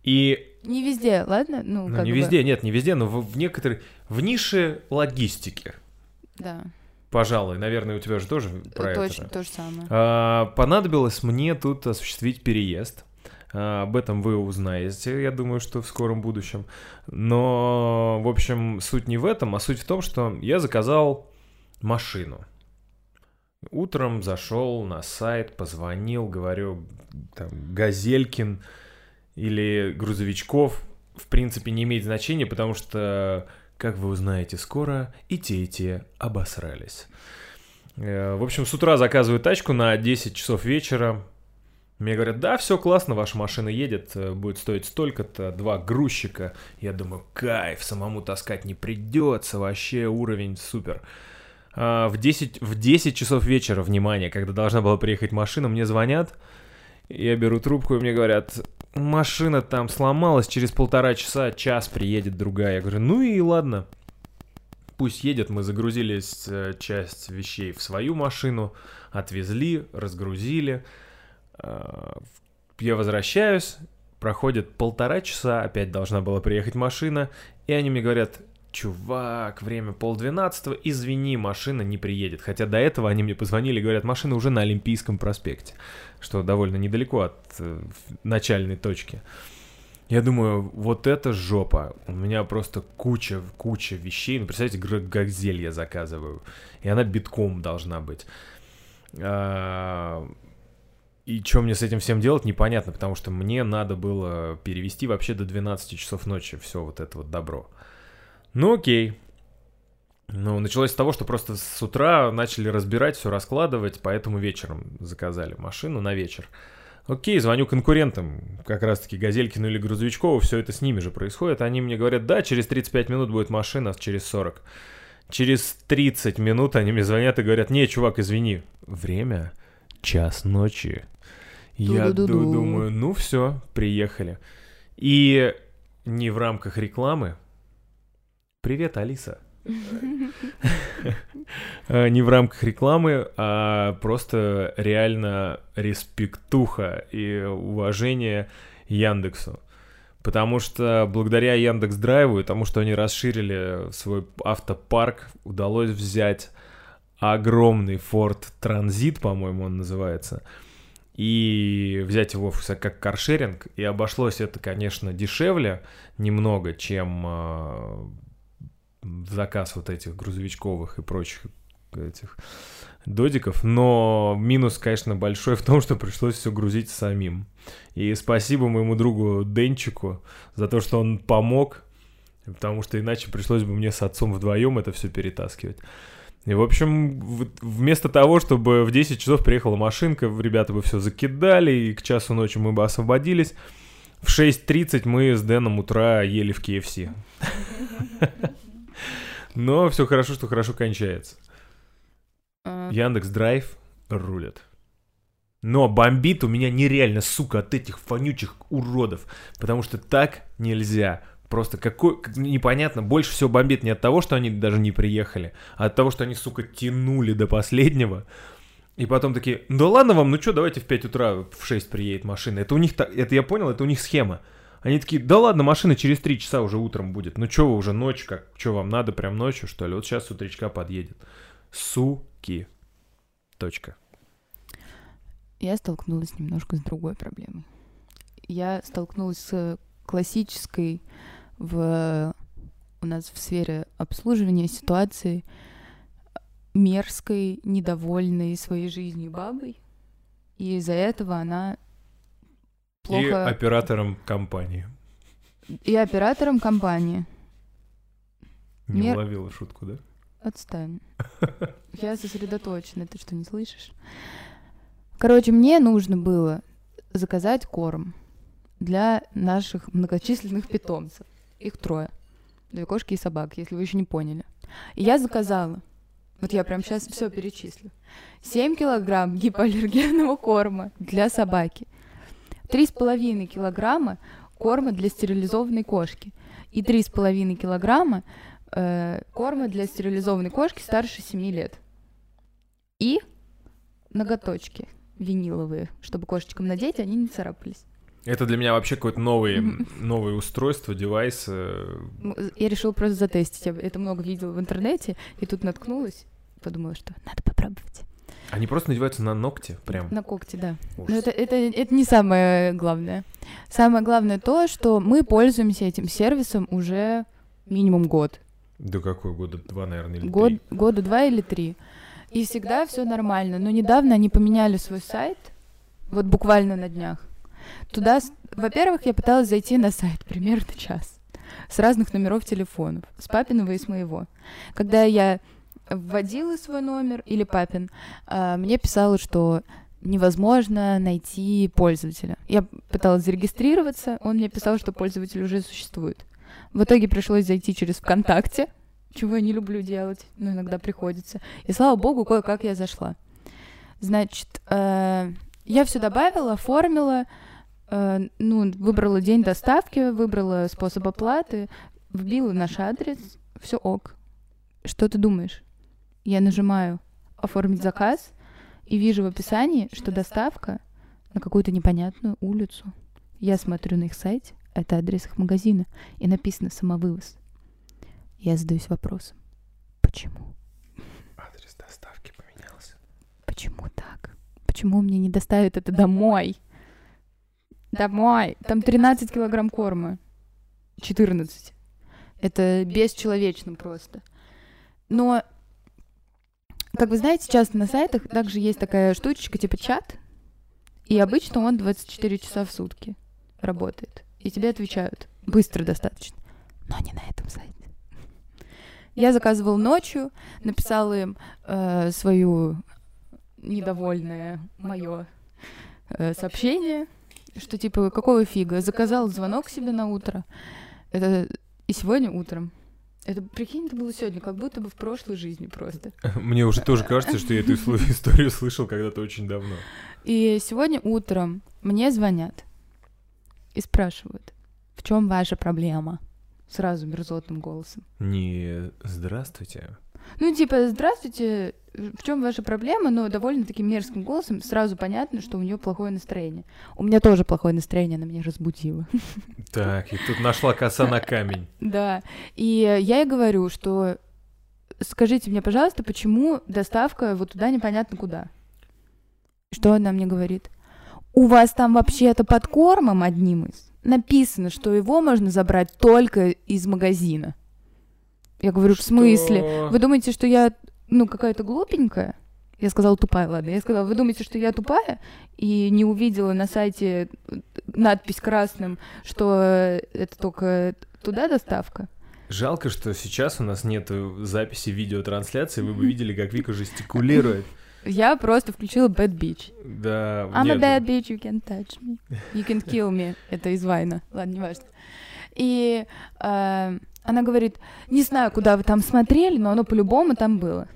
И Не везде, ладно? Ну, ну, не бы, везде, нет, не везде, но в, в некоторых... В нише логистики. Да, Пожалуй, наверное, у тебя же тоже про это. точно же. то же самое. А, понадобилось мне тут осуществить переезд. А, об этом вы узнаете, я думаю, что в скором будущем. Но, в общем, суть не в этом, а суть в том, что я заказал машину. Утром зашел на сайт, позвонил, говорю, там, Газелькин или Грузовичков, в принципе, не имеет значения, потому что, как вы узнаете скоро, и те, и те обосрались. Э, В общем, с утра заказываю тачку на 10 часов вечера. Мне говорят, да, все классно, ваша машина едет, э, будет стоить столько-то, два грузчика. Я думаю, кайф, самому таскать не придется, вообще уровень супер. А, в, 10, в 10 часов вечера, внимание, когда должна была приехать машина, мне звонят, я беру трубку, и мне говорят, машина там сломалась, через полтора часа, час приедет другая. Я говорю, ну и ладно, пусть едет, мы загрузили э, часть вещей в свою машину, отвезли, разгрузили. А, я возвращаюсь, проходит полтора часа, опять должна была приехать машина, и они мне говорят, чувак, время полдвенадцатого, извини, машина не приедет. Хотя до этого они мне позвонили и говорят, машина уже на Олимпийском проспекте, что довольно недалеко от э, начальной точки. Я думаю, вот это жопа. У меня просто куча, куча вещей. Ну, представьте, газель я заказываю. И она битком должна быть. А, и что мне с этим всем делать, непонятно, потому что мне надо было перевести вообще до 12 часов ночи все вот это вот добро. Ну окей. Ну, началось с того, что просто с утра начали разбирать, все раскладывать, поэтому вечером заказали машину на вечер. Окей, звоню конкурентам, как раз-таки Газелькину или Грузовичкову, все это с ними же происходит. Они мне говорят, да, через 35 минут будет машина, через 40. Через 30 минут они мне звонят и говорят, не, чувак, извини, время час ночи. Я думаю, ну все, приехали. И не в рамках рекламы, Привет, Алиса. Э, не в рамках рекламы, а просто реально респектуха и уважение Яндексу. Потому что благодаря Яндекс Драйву и тому, что они расширили свой автопарк, удалось взять огромный Ford Transit, по-моему, он называется, и взять его как каршеринг. И обошлось это, конечно, дешевле немного, чем э, в заказ вот этих грузовичковых и прочих этих додиков, но минус, конечно, большой в том, что пришлось все грузить самим. И спасибо моему другу Денчику за то, что он помог, потому что иначе пришлось бы мне с отцом вдвоем это все перетаскивать. И, в общем, вместо того, чтобы в 10 часов приехала машинка, ребята бы все закидали, и к часу ночи мы бы освободились, в 6.30 мы с Дэном утра ели в KFC. *laughs* Но все хорошо, что хорошо кончается. А. Яндекс Драйв рулит. Но бомбит у меня нереально, сука, от этих вонючих уродов. Потому что так нельзя. Просто какой, непонятно, больше всего бомбит не от того, что они даже не приехали, а от того, что они, сука, тянули до последнего. И потом такие, да ладно вам, ну что, давайте в 5 утра в 6 приедет машина. Это у них, это я понял, это у них схема. Они такие, да ладно, машина через три часа уже утром будет. Ну что вы уже ночь, как, что вам надо прям ночью, что ли? Вот сейчас с утречка подъедет. Суки. Точка. Я столкнулась немножко с другой проблемой. Я столкнулась с классической в у нас в сфере обслуживания ситуации мерзкой, недовольной своей жизнью бабой. И из-за этого она плохо... И оператором компании. И оператором компании. Не Мер... уловила шутку, да? Отстань. *laughs* Я сосредоточена, ты что, не слышишь? Короче, мне нужно было заказать корм для наших многочисленных питомцев. Их трое. Две кошки и собак, если вы еще не поняли. И я заказала. Вот я прям сейчас все перечислю. 7 килограмм гипоаллергенного корма для собаки. 3,5 килограмма корма для стерилизованной кошки и 3,5 килограмма э, корма для стерилизованной кошки старше 7 лет. И ноготочки виниловые, чтобы кошечкам надеть, они не царапались. Это для меня вообще какое-то новое, новое устройство, девайс. Э. Я решила просто затестить. Я это много видела в интернете, и тут наткнулась. Подумала, что надо попробовать. Они просто надеваются на ногти прям? На когти, да. Ужас. Но это, это, это не самое главное. Самое главное то, что мы пользуемся этим сервисом уже минимум год. Да какой? Года два, наверное, или год, три? Года два или три. И всегда все нормально. Но недавно они поменяли свой сайт, вот буквально на днях. Туда, во-первых, я пыталась зайти на сайт *laughs* примерно час с разных номеров телефонов, с папиного и с моего. Когда я вводила свой номер или папин, а, мне писало, что невозможно найти пользователя. Я пыталась зарегистрироваться, он мне писал, что пользователь уже существует. В итоге пришлось зайти через ВКонтакте, чего я не люблю делать, но иногда приходится. И слава богу, кое-как я зашла. Значит, э, я все добавила, оформила, э, ну, выбрала день доставки, выбрала способ оплаты, вбила наш адрес, все ок. Что ты думаешь? Я нажимаю «Оформить заказ» и вижу в описании, что доставка на какую-то непонятную улицу. Я смотрю на их сайте, это адрес их магазина, и написано «самовывоз». Я задаюсь вопросом, почему? Адрес доставки поменялся. Почему так? Почему мне не доставят это домой? Домой! Там 13 килограмм корма. 14. Это бесчеловечно просто. Но, как вы знаете, часто на сайтах также есть такая штучка типа чат, и обычно он 24 часа в сутки работает. И тебе отвечают быстро достаточно. Но не на этом сайте. Я заказывал ночью, написала им э, свою недовольное мое э, сообщение, что типа какого фига, заказал звонок себе на утро. Это и сегодня утром. Это, прикинь, это было сегодня, как будто бы в прошлой жизни просто. *laughs* Мне уже тоже кажется, что я эту *laughs* историю слышал когда-то очень давно. И сегодня утром мне звонят и спрашивают, в чем ваша проблема? Сразу мерзотным голосом. Не здравствуйте. Ну, типа, здравствуйте, в чем ваша проблема? Но довольно таким мерзким голосом сразу понятно, что у нее плохое настроение. У меня тоже плохое настроение, она меня разбудила. Так, и тут нашла коса на камень. Да. И я ей говорю, что скажите мне, пожалуйста, почему доставка вот туда непонятно куда? Что она мне говорит? У вас там вообще-то под кормом одним из написано, что его можно забрать только из магазина. Я говорю, Что? в смысле? Вы думаете, что я, ну, какая-то глупенькая? Я сказала тупая, ладно. Я сказала, вы думаете, что я тупая и не увидела на сайте надпись красным, что это только туда доставка? Жалко, что сейчас у нас нет записи видеотрансляции, вы бы видели, как Вика жестикулирует. Я просто включила Bad Beach. Да, I'm нет, a bad bitch, you can touch me. You can kill me. Это из Вайна. Ладно, не важно. И э, она говорит, не знаю, куда вы там смотрели, но оно по-любому там было.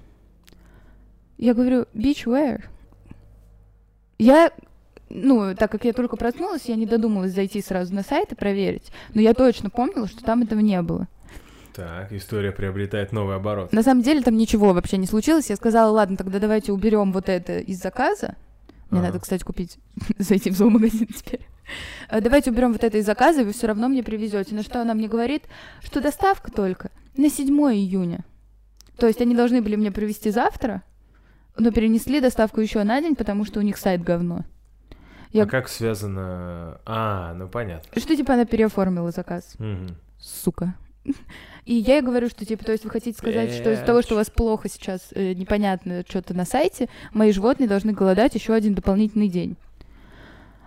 Я говорю, bitch, where? Я, ну, так как я только проснулась, я не додумалась зайти сразу на сайт и проверить. Но я точно помнила, что там этого не было. Так, история приобретает новый оборот. На самом деле там ничего вообще не случилось. Я сказала, ладно, тогда давайте уберем вот это из заказа. Мне Ага. надо, кстати, купить, *laughs* зайти в зоомагазин теперь. Э, Давайте уберем вот это из заказа, и вы все равно мне привезете. На что она мне говорит, что доставка только на 7 июня. То есть они должны были мне привезти завтра, но перенесли доставку еще на день, потому что у них сайт говно. Я- А как связано... А, ну понятно. Что типа она переоформила заказ? Мгм. сука. И я ей говорю, что типа, то есть вы хотите сказать, что из-за того, что у вас плохо сейчас э, непонятно что-то на сайте, мои животные должны голодать еще один дополнительный день.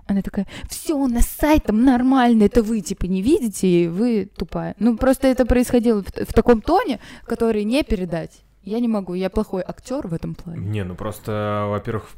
Она такая, все, у нас с сайтом нормально, это вы типа не видите, и вы тупая. Ну просто это происходило в, в таком тоне, который не передать. Я не могу, я плохой актер в этом плане. Не, ну просто, во-первых,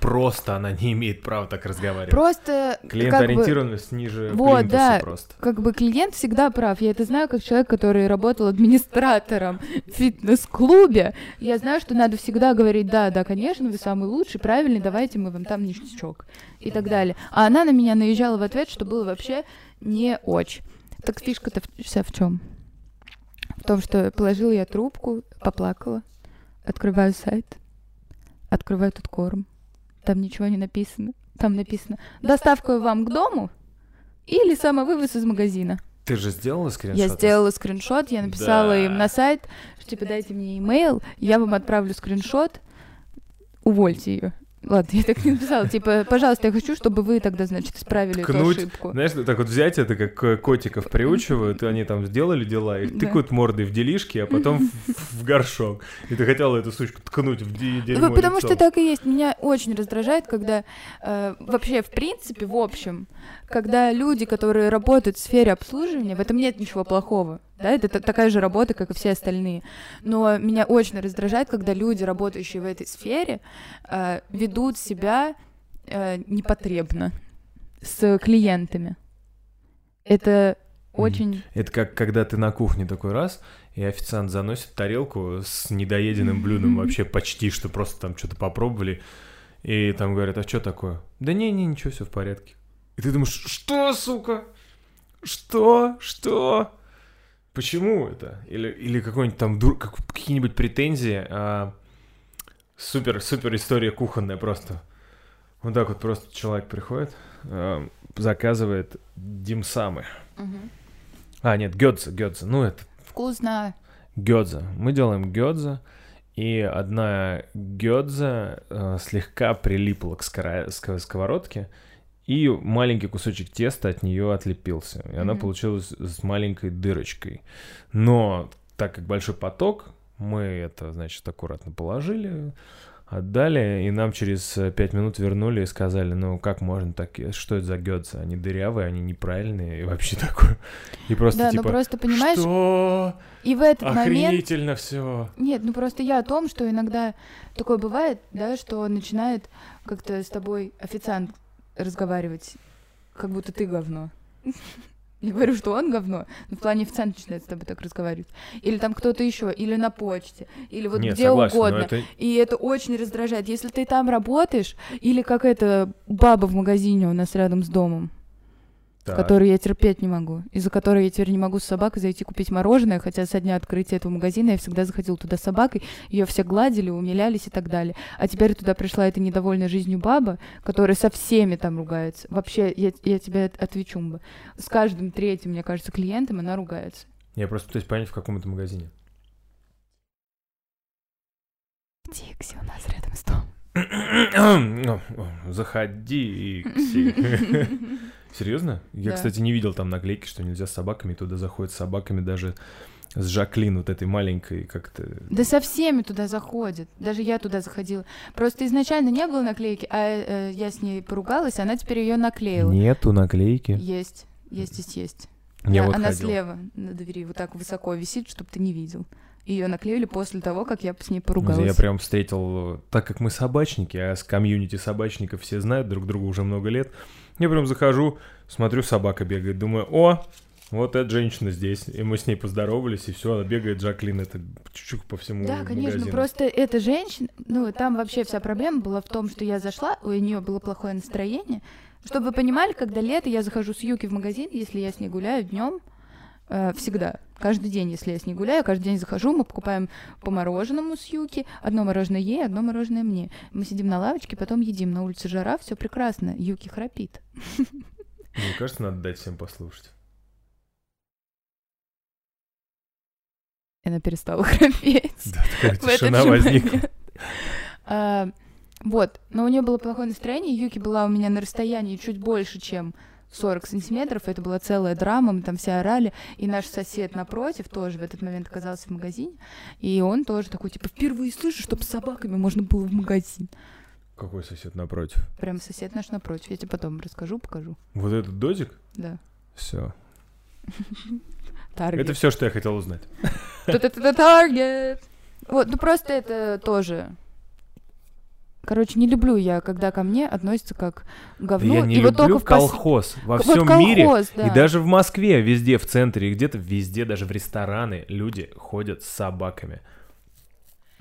просто она не имеет права так разговаривать. Просто как бы, Клиент-ориентированность ниже Вот, да. просто. как бы клиент всегда прав. Я это знаю как человек, который работал администратором в фитнес-клубе. Я знаю, что надо всегда говорить, да, да, конечно, вы самый лучший, правильный, давайте мы вам там ништячок и так далее. А она на меня наезжала в ответ, что было вообще не очень. Так фишка-то вся в чем? В том, что положила я трубку, поплакала, открываю сайт, открываю тут корм. Там ничего не написано. Там написано «Доставка вам к дому» или «Самовывоз из магазина». Ты же сделала скриншот? Я сделала скриншот, я написала Да. им на сайт, что типа дайте мне имейл, я вам отправлю скриншот, увольте ее. Ладно, я так не написала. Типа, пожалуйста, я хочу, чтобы вы тогда, значит, исправили Ткнуть. эту ошибку. Знаешь, так вот взять это, как э, котиков приучивают, и они там сделали дела, их Да. тыкают мордой в делишки, а потом *laughs* в, в горшок. И ты хотела эту сучку ткнуть в де- дерьмо Ну, потому лицом. что так и есть. Меня очень раздражает, когда э, вообще, в принципе, в общем, когда люди, которые работают в сфере обслуживания, в этом нет ничего плохого. Да, это та- такая же работа, как и все остальные. Но меня очень раздражает, когда люди, работающие в этой сфере, э, ведут себя э, непотребно с клиентами. Это очень... Это как когда ты на кухне такой раз, и официант заносит тарелку с недоеденным блюдом, вообще почти, что просто там что-то попробовали, и там говорят, а что такое? Да не-не, ничего, все в порядке. И ты думаешь, что, сука? Что? Что? Почему это? Или, или какой-нибудь там дур- как- какие-нибудь претензии. а, супер, супер история кухонная просто. Вот так вот просто человек приходит, э, заказывает димсамы. Мгм. А, нет, гёдзе, гёдзе. Ну, это Вкусно. гёдзе. Мы делаем гёдзе, и одна гёдзе э, слегка прилипла к скора- ск- сковородке, и маленький кусочек теста от нее отлепился. И она Мгм. получилась с маленькой дырочкой. Но так как большой поток, мы это, значит, аккуратно положили, отдали, и нам через э, пять минут вернули и сказали, ну как можно так, что это за гёдзе? Они дырявые, они неправильные, и вообще *laughs* такое. И просто да, типа, ну просто понимаешь, что? и в этот момент Охренительно все. Нет, ну просто я о том, что иногда такое бывает, да, что начинает как-то с тобой официант разговаривать, как будто ты говно. Я говорю, что он говно, но в плане официант начинает с тобой так разговаривать. Или там кто-то еще, или на почте, или вот Нет, где согласен, но угодно. это И это очень раздражает. Если ты там работаешь, или как эта баба в магазине у нас рядом с домом, так. которую я терпеть не могу, из-за которой я теперь не могу с собакой зайти купить мороженое, хотя со дня открытия этого магазина я всегда заходила туда с собакой, ее все гладили, умилялись и так далее. А теперь туда пришла эта недовольная жизнью баба, которая со всеми там ругается. Вообще, я, я тебе от- отвечу, Мба. С каждым третьим, мне кажется, клиентом она ругается. Я просто пытаюсь понять, в каком это магазине. Дикси у нас рядом с домом. *clears throat* Заходи, Икси. *laughs* *laughs* Серьезно? Я, Да. кстати, не видел там наклейки, что нельзя с собаками. Туда заходят с собаками даже с Жаклин, вот этой маленькой, как-то... Да со всеми туда заходит. Даже я туда заходила. Просто изначально не было наклейки, а э, я с ней поругалась, она теперь ее наклеила. Нету наклейки. Есть, есть, есть, есть. Я Да, вот она ходил. слева на двери вот так высоко висит, чтобы ты не видел. Ее наклеили после того, как я с ней поругалась. Я прям встретил, так как мы собачники, а с комьюнити собачников все знают друг друга уже много лет, я прям захожу, смотрю, собака бегает, думаю, о, вот эта женщина здесь, и мы с ней поздоровались, и все, она бегает, Жаклин, это чук по всему Да, конечно, магазину. просто эта женщина, ну, там вообще вся проблема была в том, что я зашла, у нее было плохое настроение. Чтобы вы понимали, когда лето, я захожу с Юки в магазин, если я с ней гуляю днем, всегда, каждый день, если я с ней гуляю, каждый день захожу, мы покупаем по мороженому с Юки, одно мороженое ей, одно мороженое мне. Мы сидим на лавочке, потом едим, на улице жара, все прекрасно, Юки храпит. Мне кажется, надо дать всем послушать. Она перестала храпеть. Да, такая *laughs* тишина возникла. А, Вот, но у нее было плохое настроение, Юки была у меня на расстоянии чуть больше, чем 40 сантиметров, это была целая драма, мы там все орали, и наш сосед напротив тоже в этот момент оказался в магазине, и он тоже такой, типа, впервые слышу, чтобы с собаками можно было в магазин. Какой сосед напротив? Прям сосед наш напротив, я тебе потом расскажу, покажу. Вот этот дозик? Да. Все. Это все, что я хотел узнать. Та-та-та-та, Таргет. Вот, ну просто это тоже... Короче, не люблю я, когда ко мне относятся как к Да я не и вот люблю только в пос- колхоз. Во Вот всем колхоз, мире да. И даже в Москве, везде, в центре, и где-то везде, даже в рестораны люди ходят с собаками.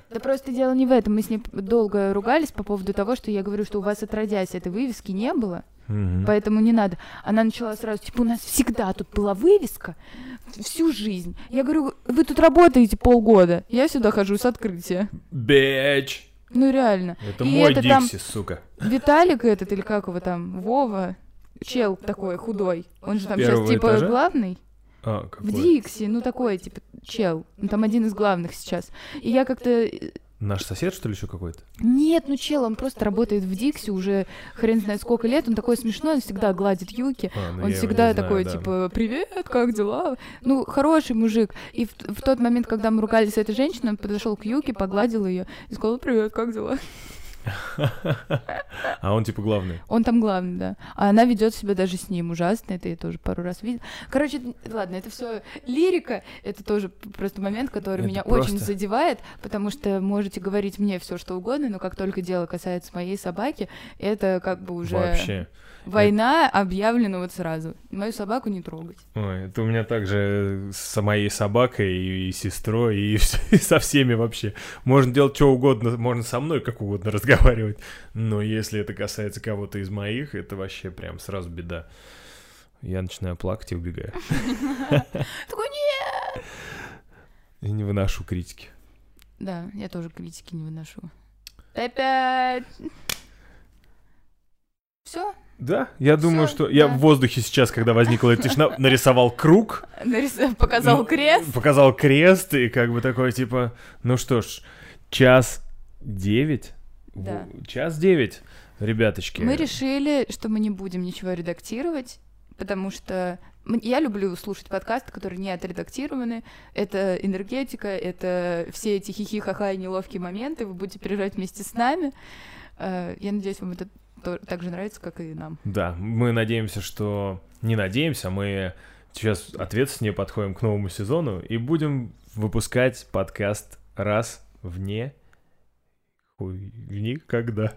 Да просто дело не в этом. Мы с ней долго ругались по поводу того, что я говорю, что у вас отродясь этой вывески не было, Мгм. поэтому не надо. Она начала сразу, типа, у нас всегда тут была вывеска всю жизнь. Я говорю, вы тут работаете полгода, я сюда хожу с открытия. Бэч! Ну реально. Это И мой это там- Дикси, сука. Виталик этот, или как его там, Вова, чел такой худой, он же там сейчас Первого типа этажа? главный. А, В какой? Дикси, ну такой, типа, чел. Он там один из главных сейчас. И я как-то Наш сосед, что ли, еще какой-то? Нет, ну чел, он просто работает в Дикси уже хрен знает сколько лет, он такой смешной, он всегда гладит Юки, А, ну он всегда не знаю, такой, да. типа, привет, как дела? Ну, хороший мужик. И в, в тот момент, когда мы ругались с этой женщиной, он подошел к Юке, погладил ее и сказал, привет, как дела? А он типа главный. Он там главный, да. А она ведет себя даже с ним ужасно, это я тоже пару раз видела. Короче, ладно, это все лирика, это тоже просто момент, который Это меня просто- очень задевает, потому что можете говорить мне все что угодно, но как только дело касается моей собаки, это как бы уже Вообще. Война объявлена вот сразу. Мою собаку не трогать. Ой, это у меня также с моей собакой и, и сестрой, и, *laughs* и со всеми вообще. Можно делать что угодно, можно со мной как угодно *laughs* разговаривать. Но если это касается кого-то из моих, это вообще прям сразу беда. Я начинаю плакать и убегаю. *laughs* Такой, нет! И не выношу критики. Да, я тоже критики не выношу. Опять! Все, Да, я думаю, что я в воздухе сейчас, когда возникла эта тишина, *laughs* нарисовал круг, показал Ну, крест. показал крест и как бы такой типа, ну что ж, час девять, Да. Час девять, ребяточки. Мы решили, что мы не будем ничего редактировать, потому что я люблю слушать подкасты, которые не отредактированы. Это энергетика, это все эти хихи-ха-ха и неловкие моменты. Вы будете переживать вместе с нами. Э, Я надеюсь, вам это то- так же нравится, как и нам. Да, мы надеемся, что... Не надеемся, мы сейчас ответственнее подходим к новому сезону и будем выпускать подкаст раз в не... Хуй... Никогда.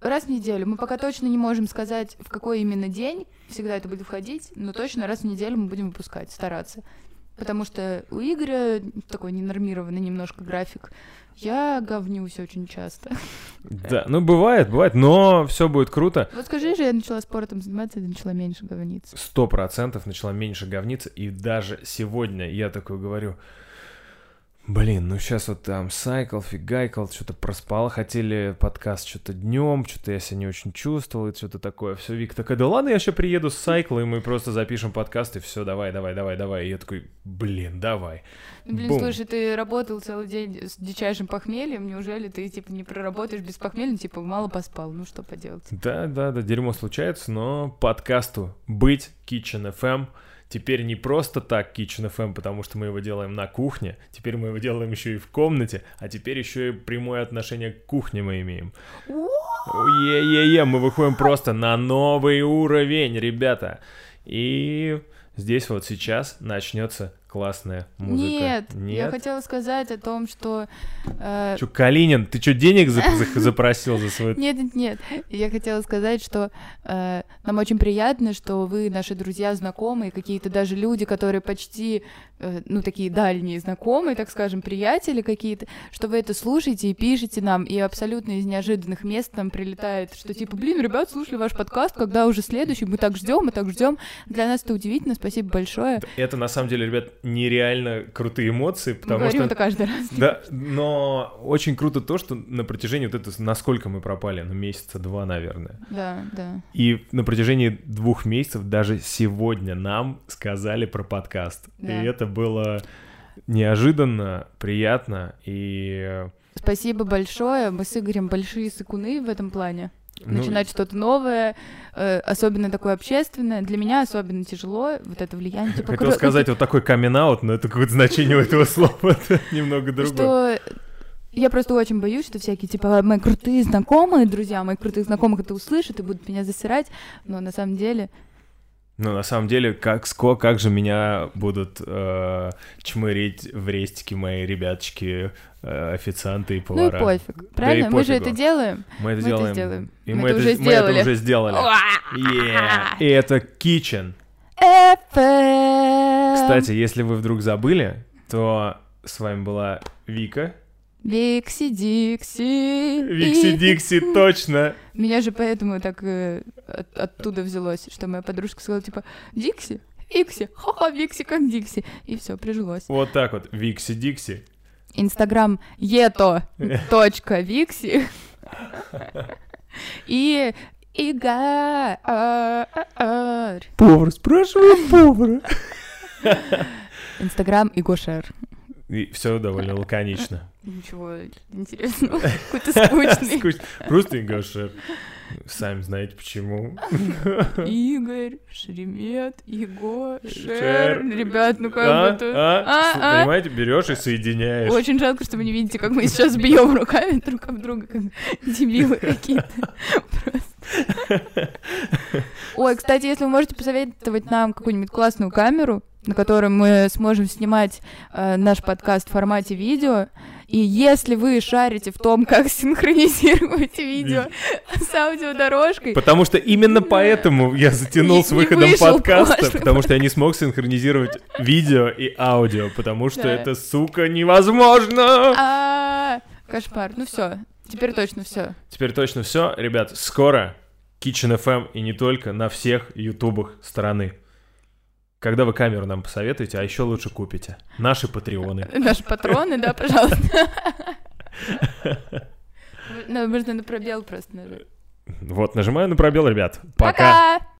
Раз в неделю. Мы пока точно не можем сказать, в какой именно день всегда это будет входить, но точно раз в неделю мы будем выпускать, стараться. Потому что у Игоря такой ненормированный немножко график. Я говнюсь очень часто. Да, ну бывает, бывает, но все будет круто. Вот скажи же, я начала спортом заниматься, и начала меньше говниться. Сто процентов начала меньше говниться, и даже сегодня я такой говорю, блин, ну сейчас вот там сайкл, фигайкл, что-то проспала, хотели подкаст что-то днем, что-то я себя не очень чувствовал, и что-то такое. Все, Вика такая, да ладно, я еще приеду с сайкла, и мы просто запишем подкаст, и все, давай, давай, давай, давай. И я такой, блин, давай. Ну, Блин, Бум. слушай, ты работал целый день с дичайшим похмельем, неужели ты, типа, не проработаешь без похмелья, типа, мало поспал, ну что поделать. Да, да, да, дерьмо случается, но подкасту быть Kitchen FM теперь не просто так Kitchen FM, потому что мы его делаем на кухне, теперь мы его делаем еще и в комнате, а теперь еще и прямое отношение к кухне мы имеем. Е-е-е, мы выходим просто на новый уровень, ребята. И здесь вот сейчас начнется классная музыка. Нет, я хотела сказать о том, что... э, Чё, Калинин, ты что, денег за- за- запросил за свой... Нет, нет, нет. Я хотела сказать, что э, нам очень приятно, что вы наши друзья, знакомые, какие-то даже люди, которые почти, э, ну, такие дальние знакомые, так скажем, приятели какие-то, что вы это слушаете и пишете нам, и абсолютно из неожиданных мест нам прилетает, что типа, блин, ребят, слушали ваш подкаст, когда уже следующий, мы так ждем, мы так ждем. Для нас это удивительно, спасибо большое. Это на самом деле, ребят, нереально крутые эмоции, потому говорим что... это каждый раз. Да, но очень круто то, что на протяжении вот этого, насколько мы пропали, ну, месяца два, наверное. Да, да. И на протяжении двух месяцев даже сегодня нам сказали про подкаст. Да. И это было неожиданно, приятно и... э, Спасибо большое. Мы с Игорем большие сыкуны в этом плане. Ну, начинать что-то новое, э, особенно такое общественное. Для меня особенно тяжело вот это влияние. Типа, Хотел кро- сказать вот такой камин но это какое-то значение у этого слова *laughs* немного другое. что я просто очень боюсь, что всякие, типа, мои крутые знакомые, друзья, моих крутых знакомых это услышат и будут меня засирать, но на самом деле... Ну, на самом деле, как, ско, как же меня будут э, чмырить в рестике мои ребяточки, официанты и Ну и повара. пофиг, правильно? Мы же это делаем. Мы это Мы это делаем. сделаем. И Мы мы, это это, уже мы это сделали. уже сделали. Yeah. И это Kitchen. FM. Кстати, если вы вдруг забыли, то с вами была Вика. Викси Дикси. Викси Дикси, *laughs* точно. Меня же поэтому так э, от- оттуда взялось, что моя подружка сказала, типа, Дикси, Викси, ха-ха, Викси как Дикси. И все, прижилось. Вот так вот. Викси Дикси. Инстаграм ето *laughs* точка Викси. И Ига. а, а, а. Повар, спрашиваю повара. Инстаграм Игошер. И все довольно лаконично. Ничего интересного. Какой-то скучный. *laughs* Просто Игоша. Сами знаете почему. *laughs* Игорь, Шеремет, Его, Шер. Ребят, ну как А? бы. А? А, С- а. Понимаете, берешь и соединяешь. Очень жалко, что вы не видите, как мы сейчас бьем руками друг об друга, как дебилы какие-то. Ой, кстати, если вы можете посоветовать нам какую-нибудь классную камеру, на которой мы сможем снимать э, наш подкаст в формате видео, и если вы шарите в том, как синхронизировать видео с аудиодорожкой, Потому что именно поэтому я затянул с выходом подкаста, потому что я не смог синхронизировать видео и аудио, потому что это, сука, невозможно. а кошмар. Ну все, теперь точно все. Теперь точно все, ребят, скоро Kitchen FM и не только на всех ютубах страны. Когда вы камеру нам посоветуете, а еще лучше купите. Наши патреоны. *laughs* Наши патроны, да, пожалуйста. Ну, *laughs* Можно на пробел просто нажать. Вот, нажимаю на пробел, ребят. Пока! Пока!